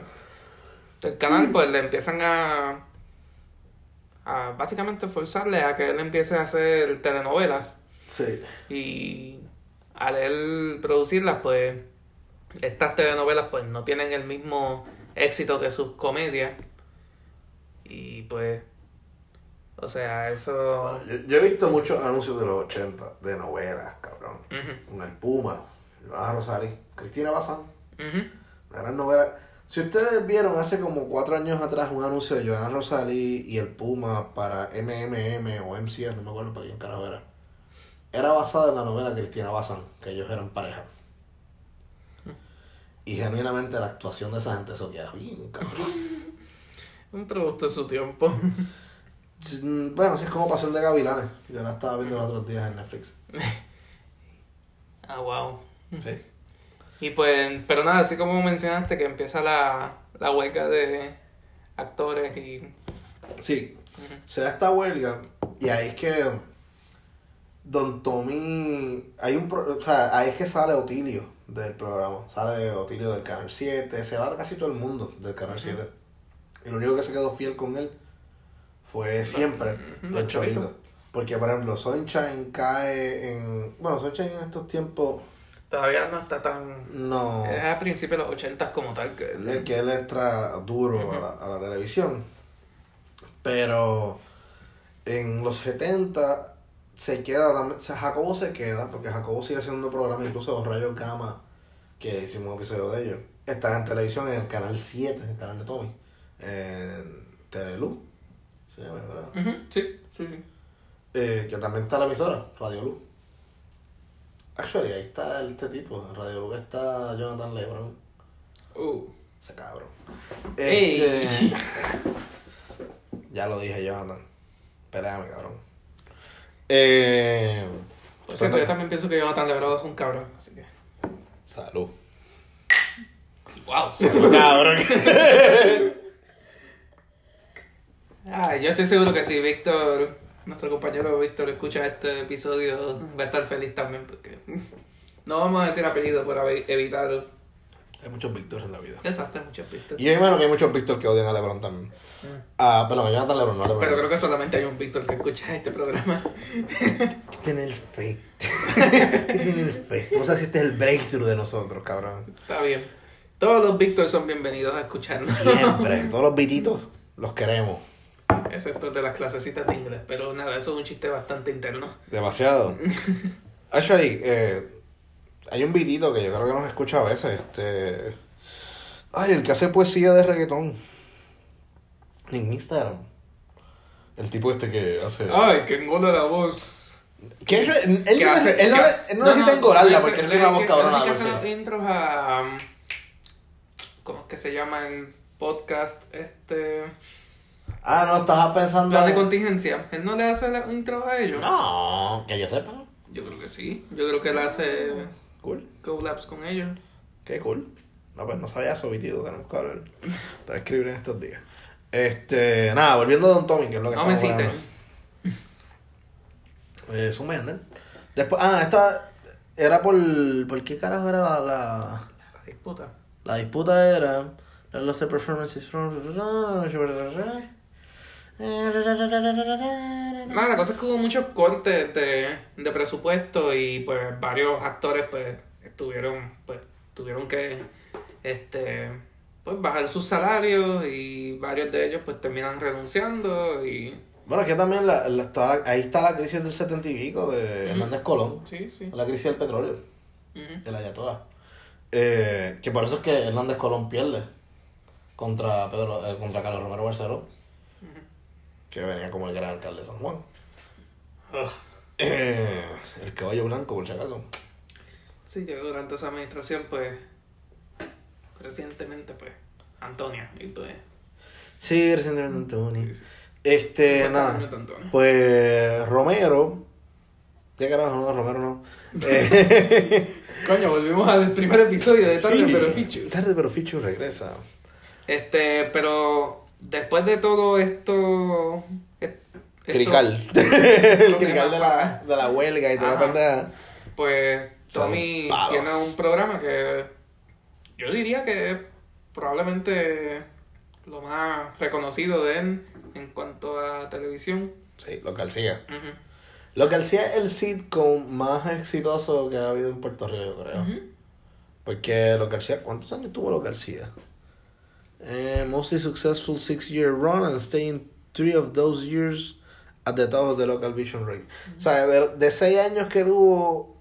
S2: del canal, pues le empiezan a, a básicamente forzarle a que él empiece a hacer telenovelas.
S1: Sí.
S2: Y al él producirlas, pues estas telenovelas pues no tienen el mismo éxito que sus comedias. Y pues, o sea, eso...
S1: Bueno, yo, yo he visto muchos anuncios de los 80 de novelas, cabrón. Con el Puma, Joana Rosales, Cristina Bazán. La gran novela. Si ustedes vieron hace como cuatro años atrás un anuncio de Joana Rosalí y el Puma para MMM o MCS, no me acuerdo para quién carajo era. Era basada en la novela Cristina Bazán, que ellos eran pareja. Y genuinamente la actuación de esa gente eso queda bien, cabrón. [laughs]
S2: Un producto de su tiempo.
S1: Bueno, sí es como Pasión de Gavilanes. Yo la estaba viendo los otros días en Netflix. [laughs]
S2: ah, wow.
S1: Sí.
S2: Y pues, pero nada, así como mencionaste que empieza la, la huelga de actores y...
S1: Sí, se da esta huelga y ahí es que Don Tommy, hay un, pro- o sea, ahí es que sale Otilio del programa, sale Otilio del Canal 7, se va casi todo el mundo del Canal 7. Y lo único que se quedó fiel con él fue siempre Don.
S2: Cholito.
S1: Porque, por ejemplo, Sunshine cae en... Bueno, Sunshine en estos tiempos
S2: Todavía no está tan...
S1: no...
S2: Es a principios de los 80 como tal que...
S1: Es que él entra duro a, la, a la televisión. Pero en los 70 se queda también. O sea, Jacobo se queda, porque Jacobo sigue haciendo programas, incluso los Rayos Gamma, que hicimos un episodio de ellos. Está en televisión en el canal 7, el canal de Tommy. En Teleluz. Se llama, ¿verdad?
S2: Sí, sí, sí.
S1: Eh, que también está la emisora, Radio Luz. Actually, ahí está este tipo. En Radio Luz está Jonathan Lebron.
S2: Uh.
S1: Ese cabrón. Este. [laughs] ya lo dije, Jonathan. Peleame, cabrón. Eh.
S2: Por cierto, yo también pienso que Jonathan Lebron es un cabrón, así que...
S1: Salud.
S2: ¡Wow! cabrón. [laughs] ah, yo estoy seguro que si Víctor, nuestro compañero Víctor, escucha este episodio, va a estar feliz también, porque [laughs] no vamos a decir apellido para evi- evitar...
S1: Hay muchos Víctor en la vida.
S2: Exacto, muchos Víctor.
S1: Y yo imagino que hay muchos Víctor que odian a LeBron también.
S2: Mm.
S1: Ah, perdón, a Jonathan LeBron, no a LeBron.
S2: Pero creo que solamente hay un Víctor que escucha este programa. [laughs]
S1: ¿Qué tiene el fake? ¿Qué tiene el fake? Vamos a decir este es el breakthrough de nosotros, cabrón.
S2: Está bien. Todos los Víctor son bienvenidos a escucharnos.
S1: Siempre. Todos los vititos los queremos.
S2: Excepto de las clasecitas de inglés. Pero nada, eso es un chiste bastante interno.
S1: Demasiado. [laughs] Actually, eh, hay un vitito que yo creo que nos escucha a veces. Este. Ay, el que hace poesía de reggaetón. En Instagram. El tipo este que hace.
S2: Ay, que engola la voz.
S1: Que él, él,
S2: hace-
S1: él no, él no necesita engorarla porque él tiene una voz cabrona.
S2: que intros a. um, ¿Cómo es que se llama el podcast? Este.
S1: Ah, no, estaba pensando.
S2: Plan de
S1: en-
S2: contingencia. ¿Él no le hace los intros a ellos?
S1: No, que yo sepa.
S2: Yo creo que sí. Yo creo que él hace
S1: Cool.
S2: collabs con ellos.
S1: Qué cool. No, pues no sabía eso, vitito. Tenemos que hablar. Te voy a escribir en estos días. Este, nada, volviendo a Don Tommy, que es lo que
S2: No me
S1: estamos
S2: citen.
S1: hablando. [laughs] Eh, Zoom Ender. Después, ah, esta era por. ¿Por qué carajo era la, la,
S2: La disputa.
S1: la disputa? Era. Los performances.
S2: Nada, la cosa es que hubo muchos cortes de, de presupuesto y pues varios actores pues estuvieron, pues tuvieron que este pues bajar sus salarios y varios de ellos pues terminan renunciando y
S1: Bueno, es que también la, la- está- ahí está la crisis del setenta y pico de Hernández Colón.
S2: sí, sí.
S1: La crisis del petróleo.
S2: Ujú.
S1: de la Ayatollah. Eh, que por eso es que Hernández Colón pierde contra Pedro, eh, contra Carlos Romero Barceló, que venía como el gran alcalde de San Juan.
S2: Ugh.
S1: Eh, el caballo blanco, por si acaso.
S2: Sí, que durante su administración pues recientemente pues Antonia y pues
S1: Sí, recientemente Antonio.
S2: sí, sí.
S1: Este,
S2: 50
S1: nada.
S2: Antonio.
S1: Pues Romero. ¿Qué carajo? No, Romero no. Eh, [laughs]
S2: Coño, volvimos al primer episodio de Tarde
S1: sí,
S2: pero Fichu.
S1: Tarde pero Fichu regresa.
S2: Este, pero después de todo esto. et- esto-
S1: Crical. [laughs] El crical de la, de la huelga y toda la pendeja.
S2: Pues Tommy tiene un programa que yo diría que es probablemente lo más reconocido de él en cuanto a televisión.
S1: Sí, lo García. Lo García es el sitcom más exitoso que ha habido en Puerto Rico, yo creo. Porque Lo García, ¿cuántos años tuvo Lo García? Eh, mostly successful six-year run and staying three of those years at the top of the local vision rate. O sea, de, de seis años que tuvo,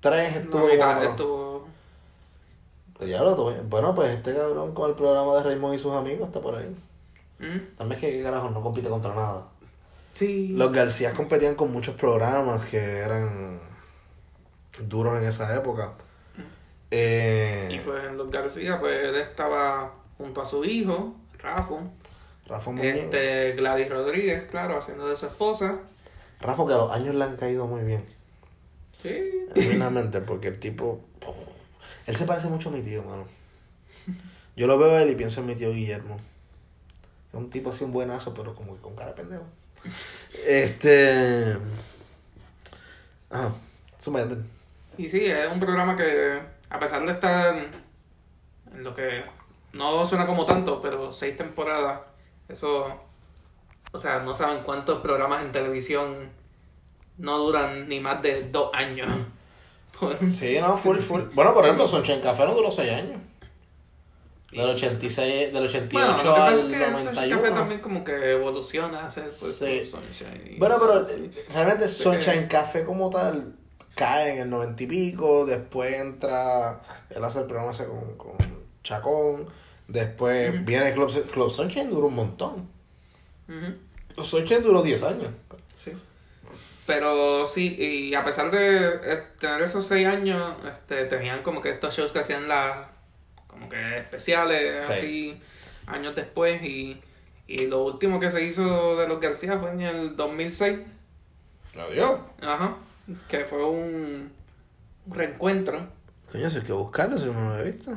S1: tres estuvo
S2: No, estuvo-
S1: Ya lo tuve. Bueno, pues este cabrón con el programa de Raymond y sus amigos está por ahí.
S2: ¿Mm?
S1: También es que, ¿qué carajo, no compite contra nada.
S2: Sí.
S1: Los García competían con muchos programas que eran duros en esa época. Eh,
S2: Y pues en los García, pues él estaba junto a su hijo, Rafa.
S1: Rafa Muñoz.
S2: Este, Gladys Rodríguez, claro, haciendo de su esposa.
S1: Rafa que a los años le han caído muy bien.
S2: Sí.
S1: Genuinamente, porque el tipo. Él se parece mucho a mi tío, mano. Yo lo veo a él y pienso en mi tío Guillermo. Es un tipo así un buenazo, pero como que con cara de pendejo. Este. Ah, sumamente.
S2: Y sí, es un programa que, a pesar de estar en lo que no suena como tanto, pero seis temporadas, eso, o sea, no saben cuántos programas en televisión no duran ni más de dos años. [laughs]
S1: Sí, no, full, full. Bueno, por ejemplo, Sonchen Café no duró 6 años. Del 86, del 88
S2: Bueno,
S1: al
S2: es que el Sunshine
S1: 91.
S2: Café también como que evoluciona ser pues,
S1: Sí.
S2: Sunshine.
S1: Bueno, pero
S2: sí.
S1: realmente. Sunshine Café como tal cae en el 90 y pico, después entra, él hace el programa ese con, con Chacón, después viene Club, Club Sunshine duró un montón.
S2: Ujú.
S1: Club Sunshine duró 10 años.
S2: Sí. Pero sí, y a pesar de eh, tener esos seis años, este, tenían como que estos shows que hacían las como que especiales,
S1: Sí.
S2: así, años después, y, y lo último que se hizo de los García fue en el 2006,
S1: Adiós.
S2: ajá, que fue un, un reencuentro.
S1: Coño, si hay que buscarlo, si uno no lo he visto.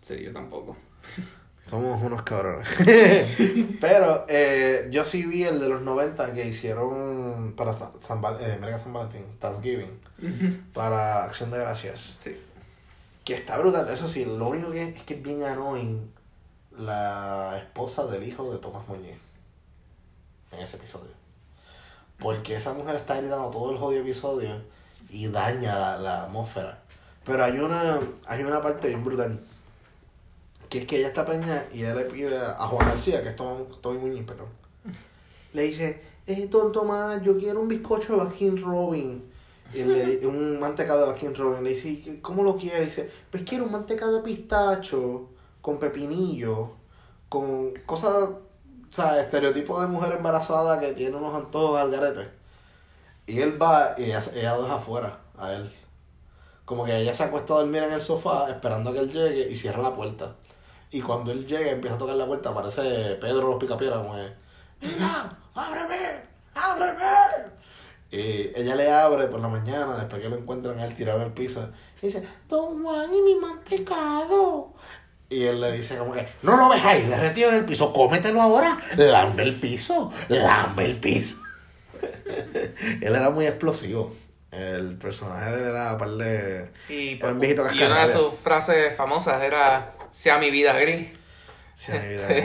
S2: Sí, yo tampoco.
S1: Somos unos cabrones. [laughs] Pero eh, yo sí vi el de los 90 que hicieron para San, San, eh, San Valentín, Thanksgiving, para Acción de Gracias.
S2: Sí.
S1: Que está brutal. Eso sí, lo único que es, es que es bien annoying la esposa del hijo de Tomás Muñiz en ese episodio. Porque esa mujer está gritando todo el jodido episodio y daña la, la atmósfera. Pero hay una, hay una parte bien brutal. Que es que ella está preñada y ella le pide a Juan García, que es Tomás, Tommy Muñiz, perdón. Le dice, eh, don Tomás, yo quiero un bizcocho de Baskin Robin. Y le, un mantecado de Baskin Robin. Le dice, "¿Y qué- ¿cómo lo quiere? dice, pues quiero un mantecado de pistacho, con pepinillo, con cosas, o sea, estereotipo de mujer embarazada que tiene unos antojos al garete. Y él va y ella, ella lo deja afuera a él. Como que ella se acuesta a dormir en el sofá esperando a que él llegue y cierra la puerta. Y cuando él llega y empieza a tocar la puerta, aparece Pedro los Picapiedras como es, ¡Mira! ¡Ábreme! ¡Ábreme! Y ella le abre por la mañana, después que lo encuentran a él tirado en el piso. Y dice, Don Juan, ¿y mi mantecado? Y él le dice como que, no lo ves ahí, derretido en el piso, cómetelo ahora, lambe el piso, lambe el piso. [laughs] él era muy explosivo. El personaje de él era par de...
S2: Y,
S1: Era un viejito
S2: y una de sus frases famosas era, sea mi vida gris.
S1: Sí, mi vida.
S2: Sí.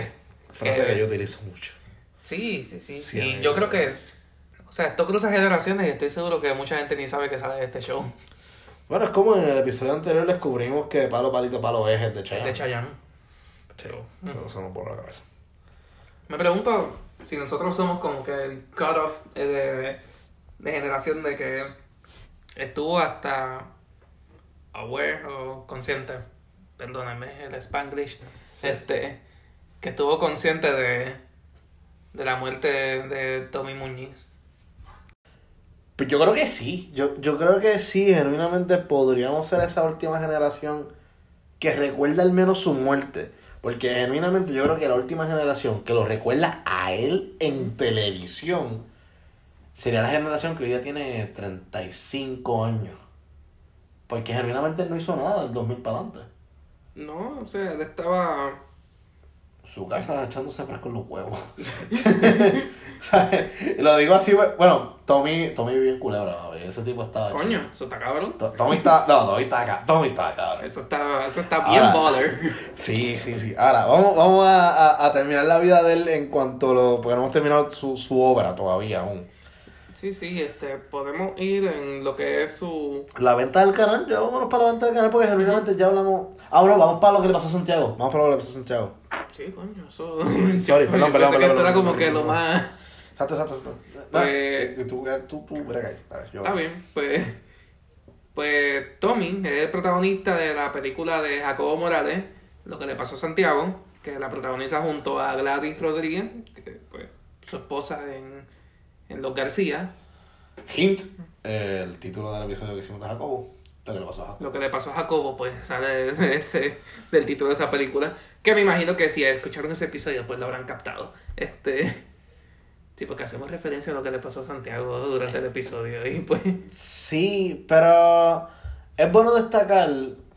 S1: Frase
S2: Eh,
S1: que yo utilizo mucho.
S2: Sí, sí, sí. Y yo creo que, o sea, esto cruza generaciones y estoy seguro que mucha gente ni sabe que sale de este show
S1: Bueno, es como en el episodio anterior descubrimos que palo, palito, palo es el de Chayanne.
S2: de Chayanne.
S1: Sí, eso, eso no por la cabeza.
S2: Me pregunto si nosotros somos como que el cut-off de, de generación de que estuvo hasta aware o consciente, perdónenme el spanglish, este, que estuvo consciente de, de la muerte de Tommy Muñiz.
S1: Pues yo creo que sí. Yo, yo creo que sí, genuinamente podríamos ser esa última generación que recuerda al menos su muerte. Porque genuinamente yo creo que la última generación que lo recuerda a él en televisión sería la generación que hoy día tiene 35 años. Porque genuinamente no hizo nada del 2000 para adelante.
S2: No, o sea, él estaba...
S1: Su casa echándose fresco en los huevos. [laughs] Lo digo así, bueno, Tommy, Tommy vivía en Culebra, ese tipo estaba
S2: Coño, eso está cabrón.
S1: To- Tommy está, no, Tommy está acá, Tommy está acá.
S2: Eso está, eso está bien
S1: Ahora-
S2: baller.
S1: Sí, sí, sí. Ahora, vamos, vamos a, a- a terminar la vida de él en cuanto lo. Porque no hemos terminado su, su obra todavía aún.
S2: Sí, sí, este, podemos ir en lo que es su...
S1: La venta del canal, ya vámonos para la venta del canal porque genuinamente ya hablamos. Ahora vamos para lo que le pasó a Santiago. Vamos para lo que le pasó a Santiago.
S2: Sí, coño, eso... [laughs]
S1: Sorry, perdón, perdón,
S2: pensé que
S1: perdón,
S2: esto era
S1: perdón,
S2: como
S1: perdón,
S2: que lo
S1: perdón.
S2: más...
S1: Exacto, exacto, exacto. No,
S2: Pues-
S1: eh, tú, eh, tú, tú, brega ahí. Dale, yo-
S2: Está bien, pues... Pues Tommy es el protagonista de la película de Jacobo Morales, Lo que le pasó a Santiago, que la protagoniza junto a Gladys Rodríguez, que pues su esposa en, en Los García.
S1: Hint, eh, el título del episodio que hicimos de Jacobo. Lo que le pasó a Jacobo.
S2: Lo que le pasó a Jacobo, pues sale de ese, del título de esa película. Que me imagino que si escucharon ese episodio, pues lo habrán captado. Este. Sí, porque hacemos referencia a lo que le pasó a Santiago durante el episodio. Y pues.
S1: Sí, pero es bueno destacar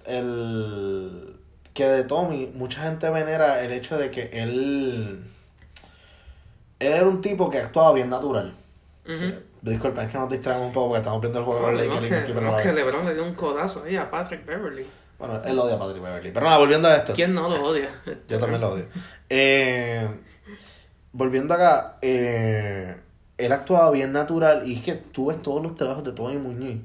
S1: el que de Tommy mucha gente venera el hecho de que él él era un tipo que actuaba bien natural.
S2: ujú.
S1: Sí, disculpa, es que nos distraemos un poco porque estamos viendo el juego de los Lakers.
S2: que,
S1: no
S2: que. LeBron le dio un codazo ahí a Patrick Beverly.
S1: Bueno, él odia a Patrick Beverly. Pero nada, volviendo a esto.
S2: ¿Quién no lo odia? [laughs]
S1: Yo también lo odio. Eh, volviendo acá, eh, él actuaba bien natural y es que tú ves todos los trabajos de Tony Muñiz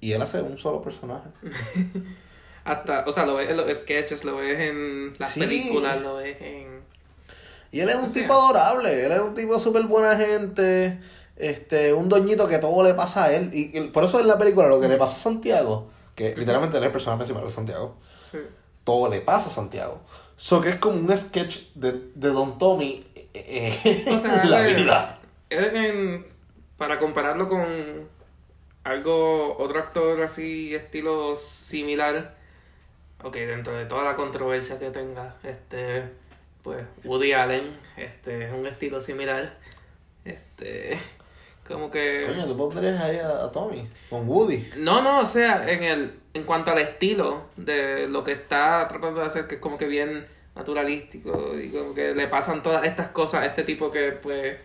S1: y él hace un solo personaje. [laughs]
S2: Hasta, o sea, lo ves en los sketches, lo ves en las
S1: Sí.
S2: películas, lo ves en.
S1: Y él es un
S2: O sea.
S1: tipo adorable, él es un tipo súper buena gente, este, un doñito que todo le pasa a él. Y, y por eso en la película lo que le pasó a Santiago, que literalmente él es el personaje principal de Santiago,
S2: Sí.
S1: todo le pasa a Santiago. So que es como un sketch de, de Don Tommy eh, eh,
S2: O sea, [laughs]
S1: en la
S2: él-
S1: vida.
S2: él en- para compararlo con algo, otro actor así, estilo similar, ok, dentro de toda la controversia que tenga, este, pues Woody Allen, este, es un estilo similar, este, [laughs] como que...
S1: Coño, tú pondrías ahí a, a Tommy con Woody.
S2: No, no, o sea, en el en cuanto al estilo de lo que está tratando de hacer, que es como que bien naturalístico y como que le pasan todas estas cosas a este tipo que pues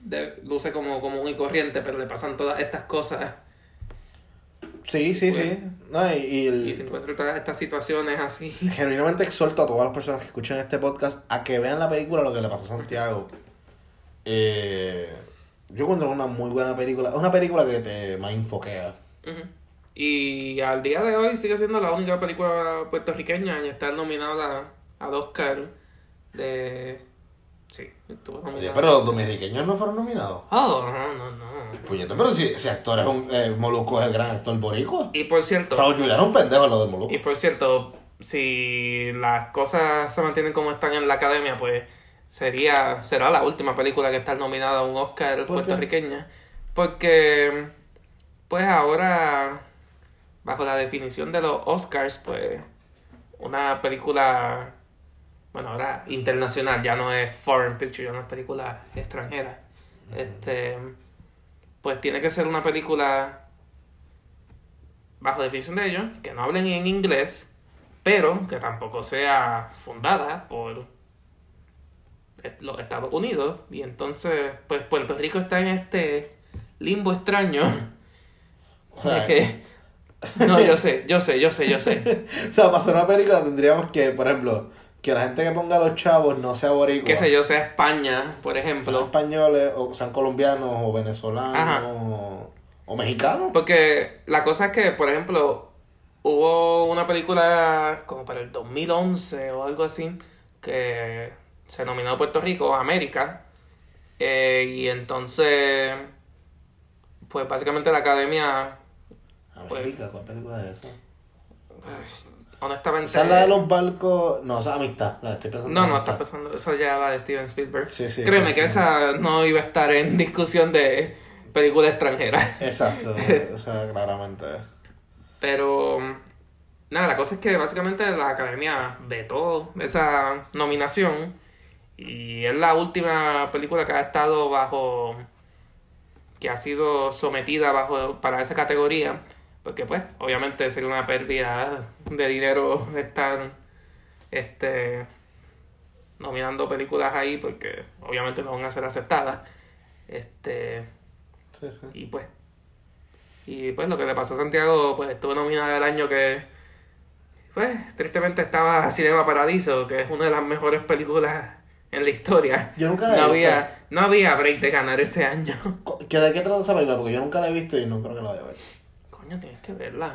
S2: de- luce como común y corriente, pero le pasan todas estas cosas
S1: Sí, sí, sí. No, y, y el-
S2: y se encuentran todas estas situaciones así. [laughs]
S1: genuinamente exhorto a todas las personas que escuchen este podcast a que vean la película Lo que le pasó a Santiago. Eh, yo encuentro una muy buena película. Es una película que te mindfoquea.
S2: Ujú. Y al día de hoy sigue siendo la única película puertorriqueña en estar nominada al Oscar de... Sí, estuvo nominada.
S1: Pero los dominicanos no fueron nominados.
S2: Oh, no, no, no.
S1: Puñete, pero si ese actor es un. eh, Molusco es el gran actor boricua.
S2: Y por cierto...
S1: Raúl Julián es un pendejo en lo del Molusco.
S2: Y por cierto, si las cosas se mantienen como están en la academia, pues sería será la última película que está nominada a un Oscar puertorriqueña. Porque, pues ahora, bajo la definición de los Oscars, pues una película, bueno, ahora internacional, ya no es foreign picture, ya no es película extranjera. Este, pues tiene que ser una película bajo definición de ellos, que no hablen en inglés, pero que tampoco sea fundada por los Estados Unidos. Y entonces, pues Puerto Rico está en este limbo extraño. [laughs]
S1: O sea,
S2: que... No, yo sé, yo sé, yo sé, yo sé. [laughs]
S1: o sea, para hacer una película tendríamos que, por ejemplo, que la gente que ponga a los chavos no sea boricua.
S2: Qué sé yo, sea España, por
S1: Sean
S2: ejemplo.
S1: españoles, o sean colombianos, o venezolanos, o, o mexicanos.
S2: Porque la cosa es que, por ejemplo, hubo una película como para el 2011 o algo así que se nominó Puerto Rico, América. eh, y entonces, pues básicamente la academia,
S1: América, ¿cuál película es esa?
S2: Honestamente...
S1: Esa es la de los barcos. No, esa es amistad. La estoy pensando.
S2: No, no, estás pensando, eso ya va de Steven Spielberg.
S1: Sí, sí,
S2: Créeme
S1: sí,
S2: que
S1: sí.
S2: esa no iba a estar en discusión de película extranjera.
S1: Exacto, [laughs] o sea, claramente.
S2: Pero, nada, la cosa es que básicamente la academia vetó esa nominación y es la última película que ha estado bajo que ha sido sometida bajo para esa categoría porque pues obviamente sería una pérdida de dinero estar este nominando películas ahí porque obviamente no van a ser aceptadas este
S1: Sí, sí.
S2: y pues y pues lo que le pasó a Santiago pues estuvo nominada el año que pues tristemente estaba Cinema Paradiso que es una de las mejores películas en la historia
S1: Yo nunca la he
S2: no
S1: visto.
S2: había no había break de ganar ese año
S1: ¿Que ¿De qué trata esa película? Porque yo nunca la he visto y no creo que la vaya a ver.
S2: Coño tienes que verla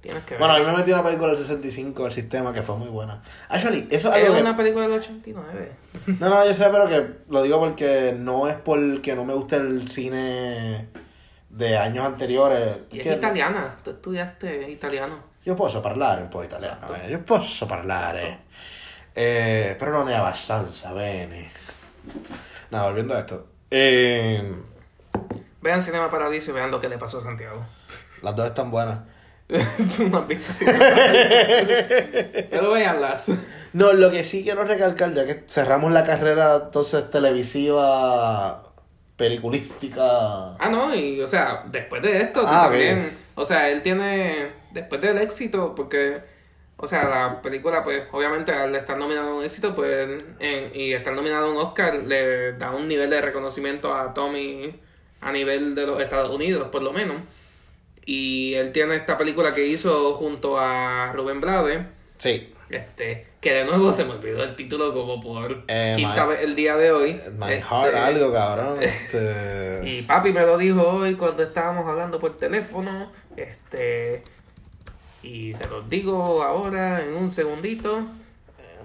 S2: tienes que
S1: Bueno, a
S2: verla
S1: mí me metí una película del 65, el sistema, que fue muy buena. Actually, eso es
S2: es
S1: que...
S2: una película del 89
S1: No, no, yo sé, pero que lo digo porque no es porque no me gusta el cine de años anteriores.
S2: y es
S1: que
S2: italiana tú estudiaste italiano
S1: Io posso parlare un po' italiano,
S2: Esatto.
S1: eh. io posso parlare. Eh, però non è abbastanza bene. No, volviendo a esto. Eh,
S2: vean Cinema Paradiso y vean lo que le pasó a Santiago
S1: las dos están buenas. [laughs]
S2: tú no has visto Cinema Paradiso [laughs] pero veanlas
S1: No, lo que sí quiero recalcar, ya que cerramos la carrera entonces televisiva, peliculística.
S2: Ah, no, y o sea, después de esto,
S1: Ah,
S2: también, o sea, él tiene, después del éxito, porque, o sea, la película, pues, obviamente al estar nominado a un éxito, pues, en- y estar nominado a un Oscar, le da un nivel de reconocimiento a Tommy a nivel de los Estados Unidos, por lo menos. Y él tiene esta película que hizo junto a Rubén Blade,
S1: Sí.
S2: este, que de nuevo se me olvidó el título como por
S1: Eh,
S2: quinta
S1: My-
S2: vez el día de hoy.
S1: My
S2: Este,
S1: Heart, algo, cabrón. [laughs] Este...
S2: y papi me lo dijo hoy cuando estábamos hablando por teléfono. Este. Y se los digo ahora en un segundito.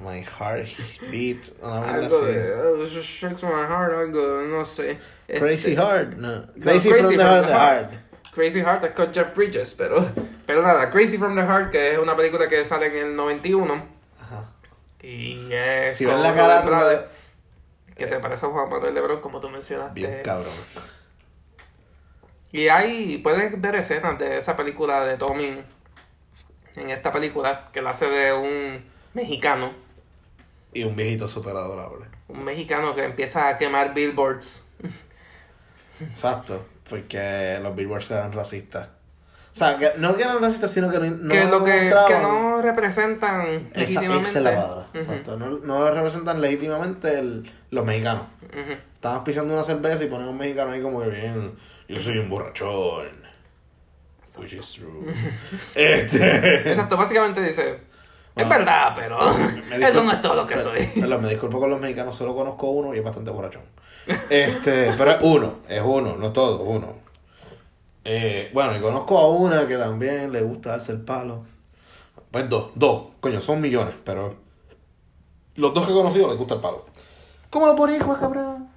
S1: My Heart Beat, una mierda
S2: Algo
S1: así.
S2: de. this shakes my heart, algo, no sé.
S1: Crazy
S2: Este,
S1: Heart, no.
S2: no,
S1: Crazy, from the Heart, the Heart.
S2: Crazy Heart es con Jeff Bridges, pero. Pero nada, Crazy from the Heart, que es una película que sale en el 91.
S1: Ajá.
S2: Y es.
S1: Si ven la cara, tú
S2: Que se parece a Juan Manuel Lebrón, como tú mencionaste.
S1: Bien cabrón.
S2: Y hay, puedes ver escenas de esa película de Tommy en esta película que la hace de un mexicano,
S1: Y un viejito súper adorable.
S2: un mexicano que empieza a quemar billboards.
S1: Exacto, porque los billboards eran racistas. O sea, que no que eran racistas, sino que no, no
S2: que lo que,
S1: mostraban-
S2: que no representan
S1: Esa,
S2: legítimamente.
S1: esa es la palabra. Exacto. No, no representan legítimamente el- los mexicanos. Estaban pisando una cerveza y ponen un mexicano ahí como que bien. Yo soy un borrachón. Which is true. [laughs] este.
S2: Exacto, básicamente dice, es
S1: Ah.
S2: verdad, pero
S1: Me [laughs]
S2: eso no es todo lo que
S1: per-
S2: soy.
S1: Me disculpo con los mexicanos, solo conozco uno y es bastante borrachón. Este, pero es uno, es uno, no todo, uno. Eh, bueno, y conozco a una que también le gusta darse el palo. Pues dos, dos, coño, son millones, pero los dos que he conocido les gusta el palo. ¿Cómo lo boricuas, cabrón?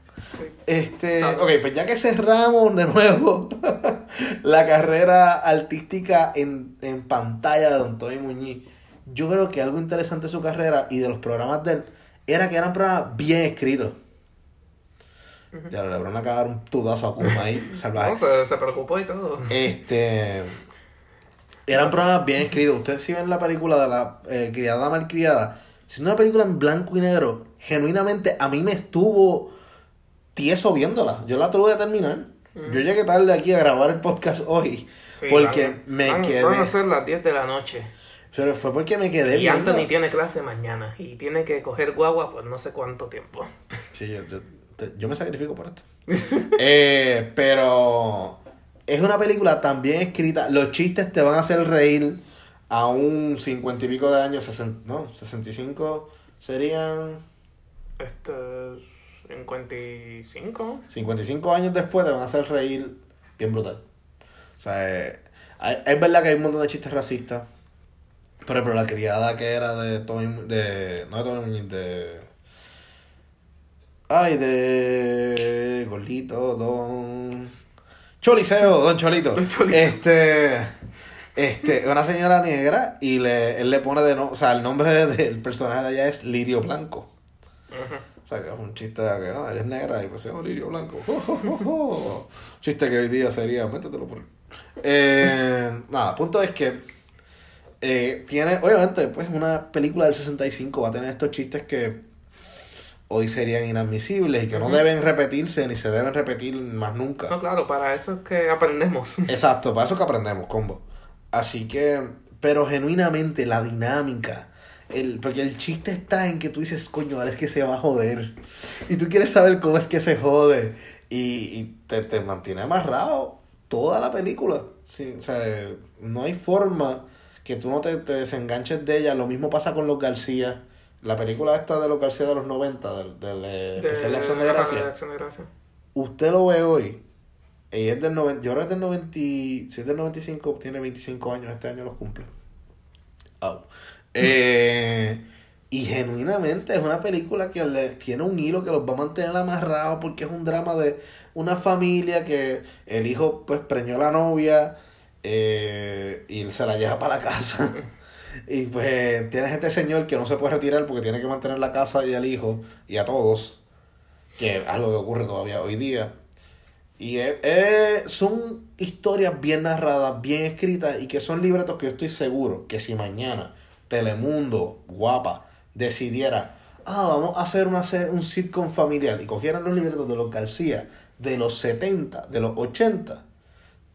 S1: Este, ok, pues ya que cerramos de nuevo [laughs] la carrera artística en, en pantalla de Don Tony Muñiz, yo creo que algo interesante de su carrera y de los programas de él era que eran programas bien escritos. Ya le van a cagar un tudazo a Kuma ahí, [laughs] salvaje.
S2: No, se, se preocupó y todo.
S1: Este. Eran programas bien escritos. Ustedes si ven la película de la eh, criada malcriada, siendo una película en blanco y negro, genuinamente a mí me estuvo tieso viéndola. Yo la tuve de terminar. Yo llegué tarde aquí a grabar el podcast hoy.
S2: Sí,
S1: porque
S2: van-
S1: me
S2: van-
S1: quedé.
S2: Van a ser las 10 de la noche.
S1: Pero fue porque me quedé
S2: Y
S1: viendo.
S2: Anthony tiene clase mañana y tiene que coger guagua por no sé cuánto tiempo.
S1: Sí, yo, yo- te- yo me sacrifico por esto. [laughs] Eh, pero es una película tan bien escrita. Los chistes te van a hacer reír a un cincuenta y pico de años. sesen- no, 65 serían.
S2: Este es 55.
S1: 55 años después te van a hacer reír bien brutal. O sea, eh, es verdad que hay un montón de chistes racistas. Por ejemplo, la criada que era de Tony, de, no de Muñiz, de... Ay, de... Golito, Don... Choliseo, Don Cholito.
S2: Don Cholito.
S1: Este... Este, una señora negra y le, él le pone de no, o sea, el nombre de- del personaje de ella es Lirio Blanco.
S2: Ajá.
S1: O sea, que es un chiste de que ah, ella es negra y pues se llama Lirio Blanco. [laughs] Chiste que hoy día sería, métetelo por. Eh, nada, punto es que eh, tiene, obviamente, pues una película del 65 va a tener estos chistes que hoy serían inadmisibles y que no deben repetirse ni se deben repetir más nunca.
S2: No, claro, para eso es que aprendemos. [laughs]
S1: Exacto, para eso que aprendemos, combo. Así que, pero genuinamente la dinámica, el, porque el chiste está en que tú dices, coño, ahora es que se va a joder. Y tú quieres saber cómo es que se jode. Y, y te, te mantiene amarrado toda la película. Sí, o sea, no hay forma que tú no te, te desenganches de ella. Lo mismo pasa con los García. La película esta de los García de los 90, del, del eh, especial de Acción de
S2: Ajá,
S1: Gracia
S2: de Acción de Gracia.
S1: usted lo ve hoy, y es del 90, yo creo que es del 90, si es del 95, tiene 25 años, este año los cumple. Oh. [laughs] Eh, y genuinamente es una película que le, tiene un hilo que los va a mantener amarrados porque es un drama de una familia que el hijo pues preñó a la novia eh, y se la lleva para la casa. [laughs] Y pues tienes este señor que no se puede retirar porque tiene que mantener la casa y al hijo y a todos que es algo que ocurre todavía hoy día. Y es- son historias bien narradas, bien escritas y que son libretos que yo estoy seguro que si mañana Telemundo, guapa, decidiera, ah, vamos a hacer una, un sitcom familiar y cogieran los libretos de los García de los 70, de los 80,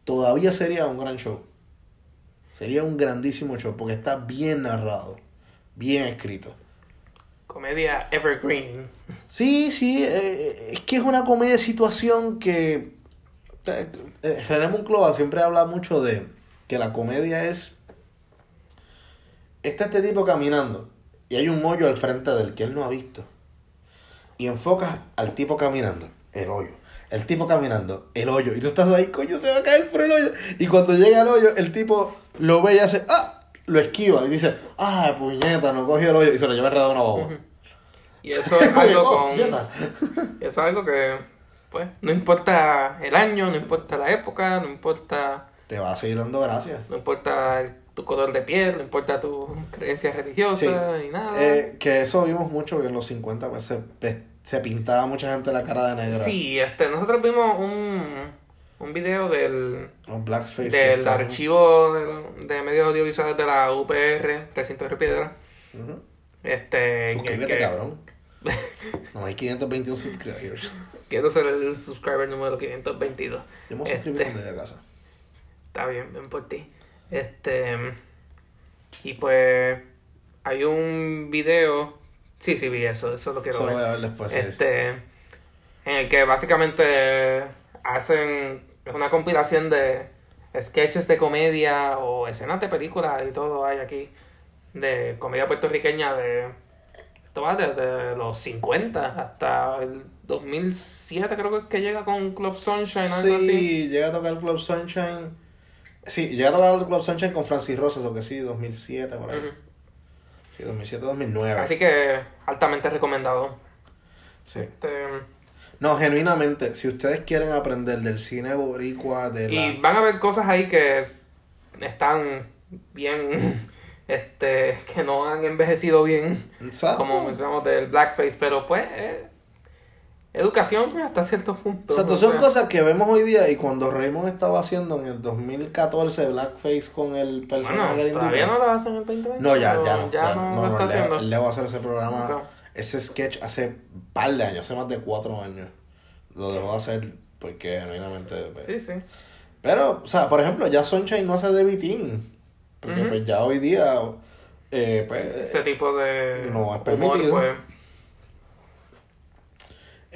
S1: todavía sería un gran show. Sería un grandísimo show porque está bien narrado, bien escrito.
S2: Comedia Evergreen.
S1: Sí, sí, eh, es que es una comedia de situación que... eh, eh, René Monclova siempre habla mucho de que la comedia es... Está este tipo caminando y hay un hoyo al frente del que él no ha visto. Y enfocas al tipo caminando, el hoyo. El tipo caminando, el hoyo. Y tú estás ahí, coño, se va a caer por el hoyo. Y cuando llega al hoyo, el tipo lo ve y hace, ¡ah! Lo esquiva y dice, ¡ah, puñeta! No cogió el hoyo y se lo lleva enredado una boba.
S2: Y eso es [laughs] algo
S1: Oh,
S2: con... [laughs] Eso es algo que, pues, no importa el año, no importa la época, no importa,
S1: Te va a seguir dando gracias.
S2: no importa el- tu color de piel, no importa tu creencia religiosa
S1: Sí.
S2: ni nada.
S1: Eh, que eso vimos mucho que en los 50 pues, se, se pintaba mucha gente la cara de negra.
S2: Sí, este, nosotros vimos un, un video del,
S1: blackface.
S2: del archivo de, de medios audiovisuales de la UPR, Recinto de Piedra.
S1: Ujú.
S2: Este,
S1: Suscríbete,
S2: que-
S1: cabrón. [laughs] No hay 521 subscribers.
S2: Quiero ser el subscriber número 522.
S1: Yo me
S2: Este.
S1: suscribí llegue a casa.
S2: Está bien, ven por ti. Este. Y pues. Hay un video. Sí, sí, vi eso. Eso lo quiero
S1: Eso lo
S2: ver.
S1: voy a ver después.
S2: Este. En el que básicamente hacen. Una compilación de sketches de comedia o escenas de películas y todo hay aquí. De comedia puertorriqueña de. Esto va desde los 50 hasta el 2007, creo que es que llega con Club Sunshine así.
S1: Sí, llega a tocar Club Sunshine. Sí, llega a tocar Club Sunshine con Francis Rosas, o que sí, 2007, por ahí. Sí, 2007-2009.
S2: Así que altamente recomendado.
S1: Sí.
S2: Este,
S1: No, genuinamente, si ustedes quieren aprender del cine boricua, de la...
S2: y van a ver cosas ahí que están bien, [laughs] este, que no han envejecido bien,
S1: Exacto.
S2: como mencionamos del blackface, pero pues, eh, educación pues, hasta cierto punto. O
S1: son
S2: sea,
S1: cosas que vemos hoy día y cuando Raymond estaba haciendo en el 2014 Blackface con el personaje
S2: Bueno,
S1: le
S2: todavía no lo hacen en el 2020.
S1: No, ya, ya no. Ya,
S2: no,
S1: no,
S2: lo
S1: no,
S2: está
S1: Leo,
S2: haciendo.
S1: Leo va a hacer ese programa, ese sketch hace un par de años, hace más de cuatro años. Lo dejó de hacer porque genuinamente... pues,
S2: Sí, sí.
S1: Pero, o sea, por ejemplo, ya Sunshine no hace de Vitín. Porque pues ya hoy día, eh, pues...
S2: Ese tipo de
S1: no es
S2: humor,
S1: permitido.
S2: pues,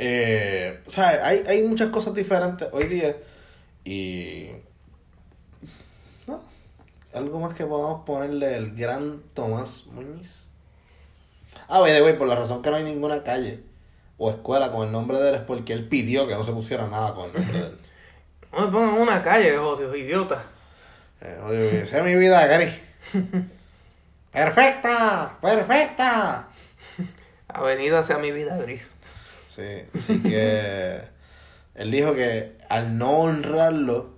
S1: Eh, o sea, hay, hay muchas cosas diferentes hoy día y... No, algo más que podamos ponerle el gran Tomás Muñiz. Ah, the way, por la razón que no hay ninguna calle o escuela con el nombre de él es porque él pidió que no se pusiera nada con el nombre de él. [laughs]
S2: no me pongan una calle, Dios, idiota.
S1: Eh, oye, esa es mi vida, Gary. [laughs] ¡Perfecta! ¡Perfecta! [laughs]
S2: Avenida sea mi vida gris.
S1: Sí, así que [laughs] él dijo que al no honrarlo,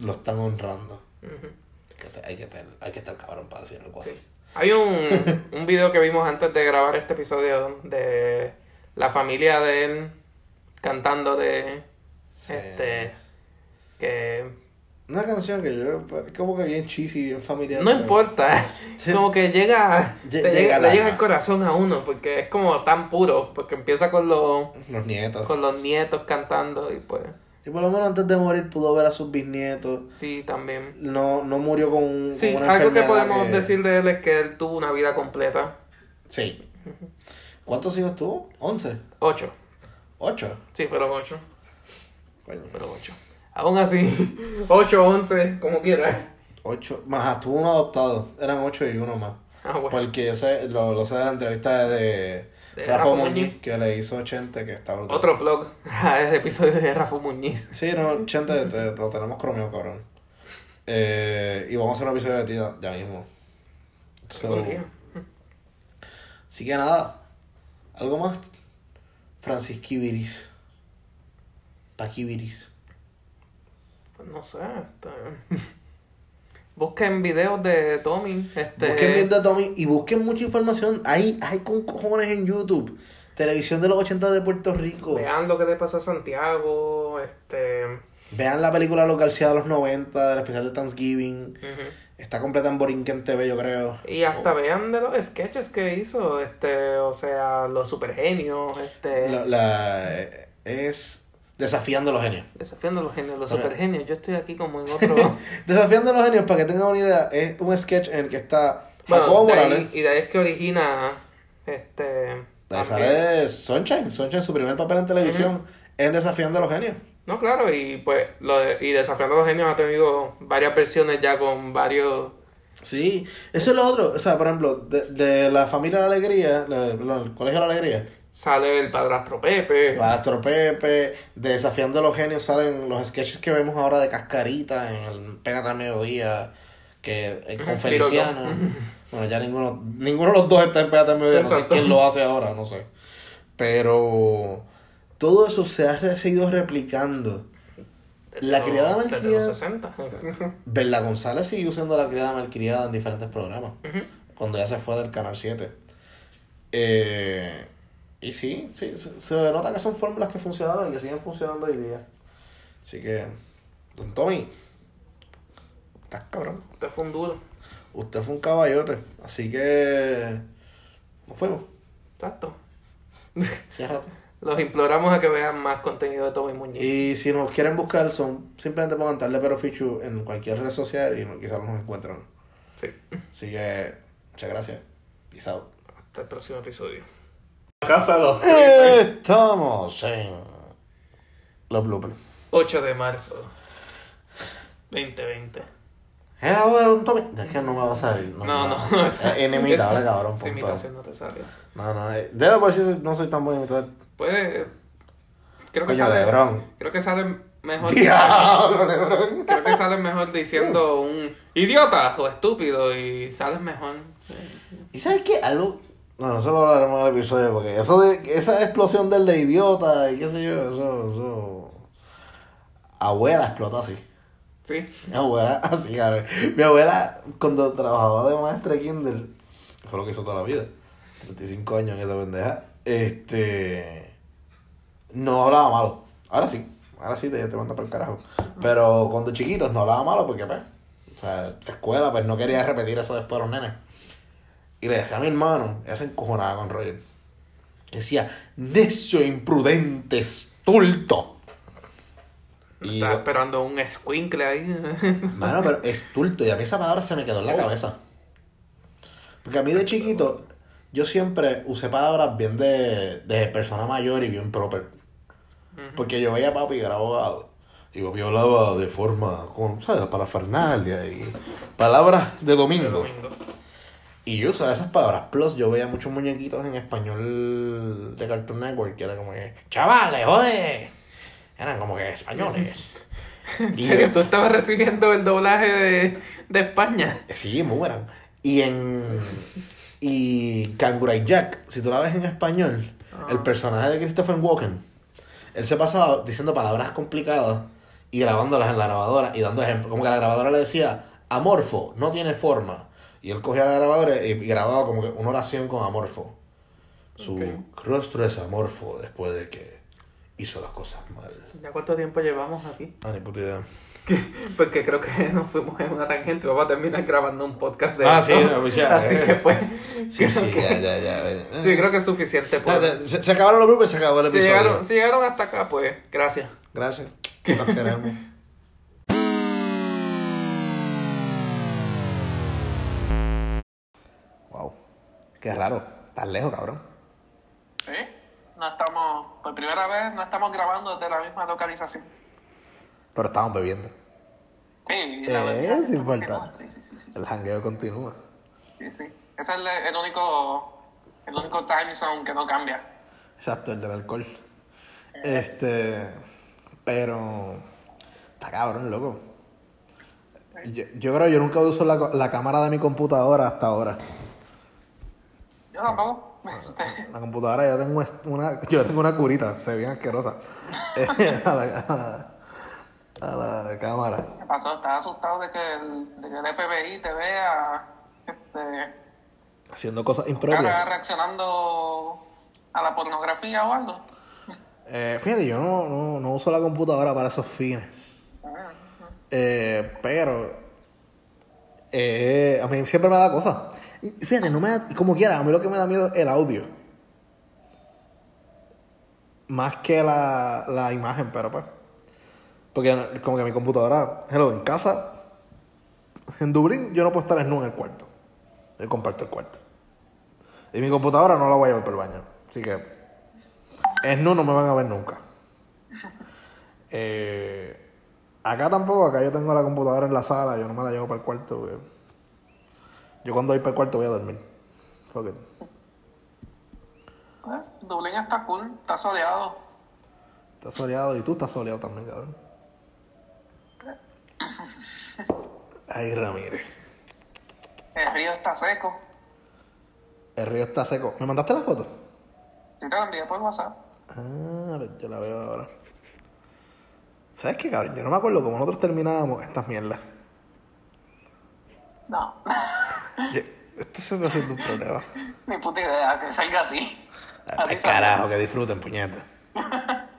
S1: lo están honrando. Que hay, que estar, hay que estar cabrón para decir algo así.
S2: Sí. Hay un, [laughs] un video que vimos antes de grabar este episodio de la familia de él cantando de
S1: Sí.
S2: este que
S1: Una canción que yo, como que bien cheesy, bien familiar.
S2: No importa, [laughs]
S1: Sí.
S2: como que llega,
S1: Lle-
S2: te
S1: llega
S2: le llega al corazón a uno, porque es como tan puro, porque empieza con los,
S1: Los nietos.
S2: con los nietos cantando y pues,
S1: Y por lo menos antes de morir pudo ver a sus bisnietos.
S2: sí, también.
S1: No, no murió con, un-
S2: Sí,
S1: con una
S2: algo que podemos
S1: que-
S2: decir de él es que él tuvo una vida completa.
S1: Sí. ¿Cuántos hijos tuvo? ¿11?
S2: Ocho.
S1: ¿8?
S2: Sí, fueron ocho.
S1: Coño.
S2: Fueron ocho. Aún así, [laughs] ocho, once, como quieras.
S1: 8. Más, tuvo uno adoptado. Eran 8 y uno más.
S2: Ah, bueno.
S1: Porque yo sé, lo, lo sé de la entrevista de,
S2: De
S1: Rafa
S2: Rafa
S1: Muñiz,
S2: Muñiz.
S1: que le hizo Chente, que está brutal.
S2: Otro blog. [laughs] Ah, ese episodio de Rafa Muñiz.
S1: Sí, no, Chente, te- lo tenemos cromeado, cabrón. Eh, y vamos a hacer un episodio de ti ya, mismo. So, así que nada. ¿Algo más? Francis Kibiris. Paquibiris.
S2: No sé. Este... [laughs] Busquen videos de Tommy. Este...
S1: Busquen bien de Tommy y busquen mucha información. Hay, hay con cojones en YouTube. Televisión de los 80 de Puerto Rico.
S2: Vean lo que le pasó a Santiago. Este.
S1: Vean la película Los García de los 90, del especial de Thanksgiving.
S2: ujú.
S1: Está completa en Borinquen TV, yo creo.
S2: Y hasta
S1: Oh.
S2: vean de los sketches que hizo. Este. O sea, los supergenios. Este.
S1: La, la- es desafiando los genios.
S2: Desafiando los genios, los supergenios. Yo estoy aquí como en otro. [laughs]
S1: Desafiando los genios, para que tengan una idea, es un sketch en el que está Jacobo Morales.
S2: y de ahí es que origina. Este.
S1: De ahí sale Sunshine. Sunshine, su primer papel en televisión, es Desafiando a los genios.
S2: No, claro, y pues lo de- y Desafiando a los Genios ha tenido varias versiones ya con varios...
S1: Sí, eso es lo otro. O sea, por ejemplo, de, de la familia de la alegría, la- el colegio de la alegría,
S2: Sale el padrastro Pepe.
S1: Pastro Pepe, de Desafiando a los genios salen los sketches que vemos ahora de Cascarita en el Pégate al Mediodía, que eh, con Feliciano. Bueno, ya ninguno, ninguno de los dos está en Pégate al Mediodía, no sé quién lo hace ahora, no sé. Pero todo eso se ha seguido replicando. La criada malcriada.
S2: los [laughs] 60.
S1: Berla González sigue usando la criada malcriada en diferentes programas. Cuando ya se fue del Canal 7. Eh, y sí, sí, se, se nota que son fórmulas que funcionaron y que siguen funcionando hoy día. Así que, don Tommy, estás cabrón.
S2: Usted fue un duro.
S1: Usted fue un caballote. Así que, nos fuimos.
S2: Exacto. [laughs]
S1: Cierra.
S2: Los imploramos a que vean más contenido de Tommy Muñiz.
S1: Y si nos quieren buscar, son simplemente pongan Tarde Pero Fichu en cualquier red social y quizás nos encuentran.
S2: Sí.
S1: Así que, muchas gracias. Peace out.
S2: Hasta el próximo episodio. Casa los [laughs]
S1: Estamos en los bloopers.
S2: 8 de marzo 2020.
S1: Eh, Tommy. Es que no me va a salir.
S2: No, no.
S1: Es inimitable,
S2: Esa-
S1: cabrón.
S2: esa
S1: punto.
S2: imitación no te salió.
S1: No, no. eh, por si no soy tan buen imitador.
S2: Puede. Creo que
S1: Coño,
S2: sale.
S1: Lebron.
S2: Creo que sale mejor.
S1: Diablo, Lebron.
S2: Creo que sales mejor diciendo un idiota o estúpido y sales mejor.
S1: ¿Y sabes qué? Algo. No, no solo hablaremos del episodio porque eso de. Esa explosión del de idiota y qué sé yo, eso. eso... Abuela explotó así.
S2: Sí.
S1: Mi abuela, [laughs] así, cabrón. Mi abuela, cuando trabajaba de maestra kinder, fue lo que hizo toda la vida. 35 años en esa pendeja. Este. No hablaba malo. Ahora sí. Ahora sí te, te manda para el carajo. Pero cuando chiquitos no hablaba malo porque, pues. O sea, la escuela, pues no quería repetir eso después a los nenes. Y le decía a mi hermano, ella se encojonaba con Roger. Decía, necio, imprudente, estulto. Y
S2: Estaba esperando un squinkle ahí. [laughs]
S1: Mano, pero estulto. Y a mí esa palabra se me quedó en la
S2: Oh.
S1: cabeza. Porque a mí de chiquito, yo siempre usé palabras bien de, de persona mayor y bien proper. Porque yo veía a papi que era abogado. Y papi hablaba de forma, con, ¿sabes? Parafernalia y palabras de domingo.
S2: domingo.
S1: Y yo usaba esas palabras. Plus, yo veía muchos muñequitos en español de Cartoon Network que era como que, chavales, joder. Eran como que españoles. [laughs]
S2: ¿En serio? ¿Tú estabas recibiendo el doblaje de, de España?
S1: Sí, muy buena. Y en. Y Kangaroo Jack, si tú la ves en español,
S2: Ah.
S1: el personaje de Christopher Walken, él se pasaba diciendo palabras complicadas y grabándolas en la grabadora y dando ejemplos. Como que la grabadora le decía, amorfo, no tiene forma. Y él cogía la grabadora y, y grababa como que una oración con amorfo. Su rostro es amorfo después de que. hizo las cosas mal.
S2: ¿Ya cuánto tiempo llevamos aquí?
S1: Ah, ni puta idea.
S2: Porque creo que [laughs] nos fuimos en una tangente. Vamos a terminar grabando un podcast de
S1: Ah,
S2: esto.
S1: sí, no, pues ya,
S2: Así
S1: eh.
S2: que pues.
S1: Sí,
S2: creo
S1: sí,
S2: que-
S1: ya, ya, ya. eh.
S2: Sí, creo que es suficiente.
S1: Ah,
S2: Por...
S1: Se, se acabaron los bloopers, se acabó el
S2: Si
S1: episodio.
S2: llegaron, si llegaron hasta acá, pues gracias.
S1: Gracias. Los queremos. Qué raro. Estás lejos, cabrón.
S2: Sí, no estamos, por primera vez, no estamos grabando desde la misma localización.
S1: Pero estamos bebiendo.
S2: Sí,
S1: la verdad,
S2: es
S1: importante.
S2: Sí, sí,
S1: El jangueo continúa.
S2: sí, sí. Ese es el, el único, el único time zone que no cambia.
S1: Exacto, el del alcohol. Este. Pero. Está cabrón, loco. Yo, yo creo que yo nunca uso la, la cámara de mi computadora hasta ahora.
S2: Yo tampoco.
S1: La computadora yo tengo una, yo tengo una curita, se ve bien asquerosa. [laughs] a, la, a, la, a la cámara.
S2: ¿Qué pasó? ¿Estás asustado de que el, de que el FBI te vea este,
S1: Haciendo cosas impropias.
S2: reaccionando a la pornografía o algo?
S1: Eh, fíjate, yo no, no, no uso la computadora para esos fines. Eh, pero eh, a mí siempre me da cosas. Y fíjate, no me da, como quiera, a mí lo que me da miedo es el audio. Más que la, la imagen, pero pues. Porque como que mi computadora, hello, en casa, en Dublín, yo no puedo estar desnudo en el cuarto. Yo comparto el cuarto. Y mi computadora no la voy a llevar por el baño. Así que, es no, no me van a ver nunca. [laughs] Eh, acá tampoco, acá yo tengo la computadora en la sala, yo no me la llevo para el cuarto. Yo cuando voy para el cuarto voy a dormir. Fuck it.
S2: Pues, Dublín está cool, está soleado.
S1: Estás soleado y tú estás soleado también, cabrón. [laughs] Ay, Ramírez.
S2: El río está seco.
S1: El río está seco. ¿Me mandaste la foto?
S2: Si te lo envié por WhatsApp.
S1: Ah, pues yo la veo ahora. ¿Sabes qué, cabrón? Yo no me acuerdo cómo nosotros terminábamos estas mierdas.
S2: No, [laughs]
S1: Esto se está haciendo un problema. [laughs]
S2: ni puta idea que salga así.
S1: Ay, carajo, que disfruten, puñeta. [laughs]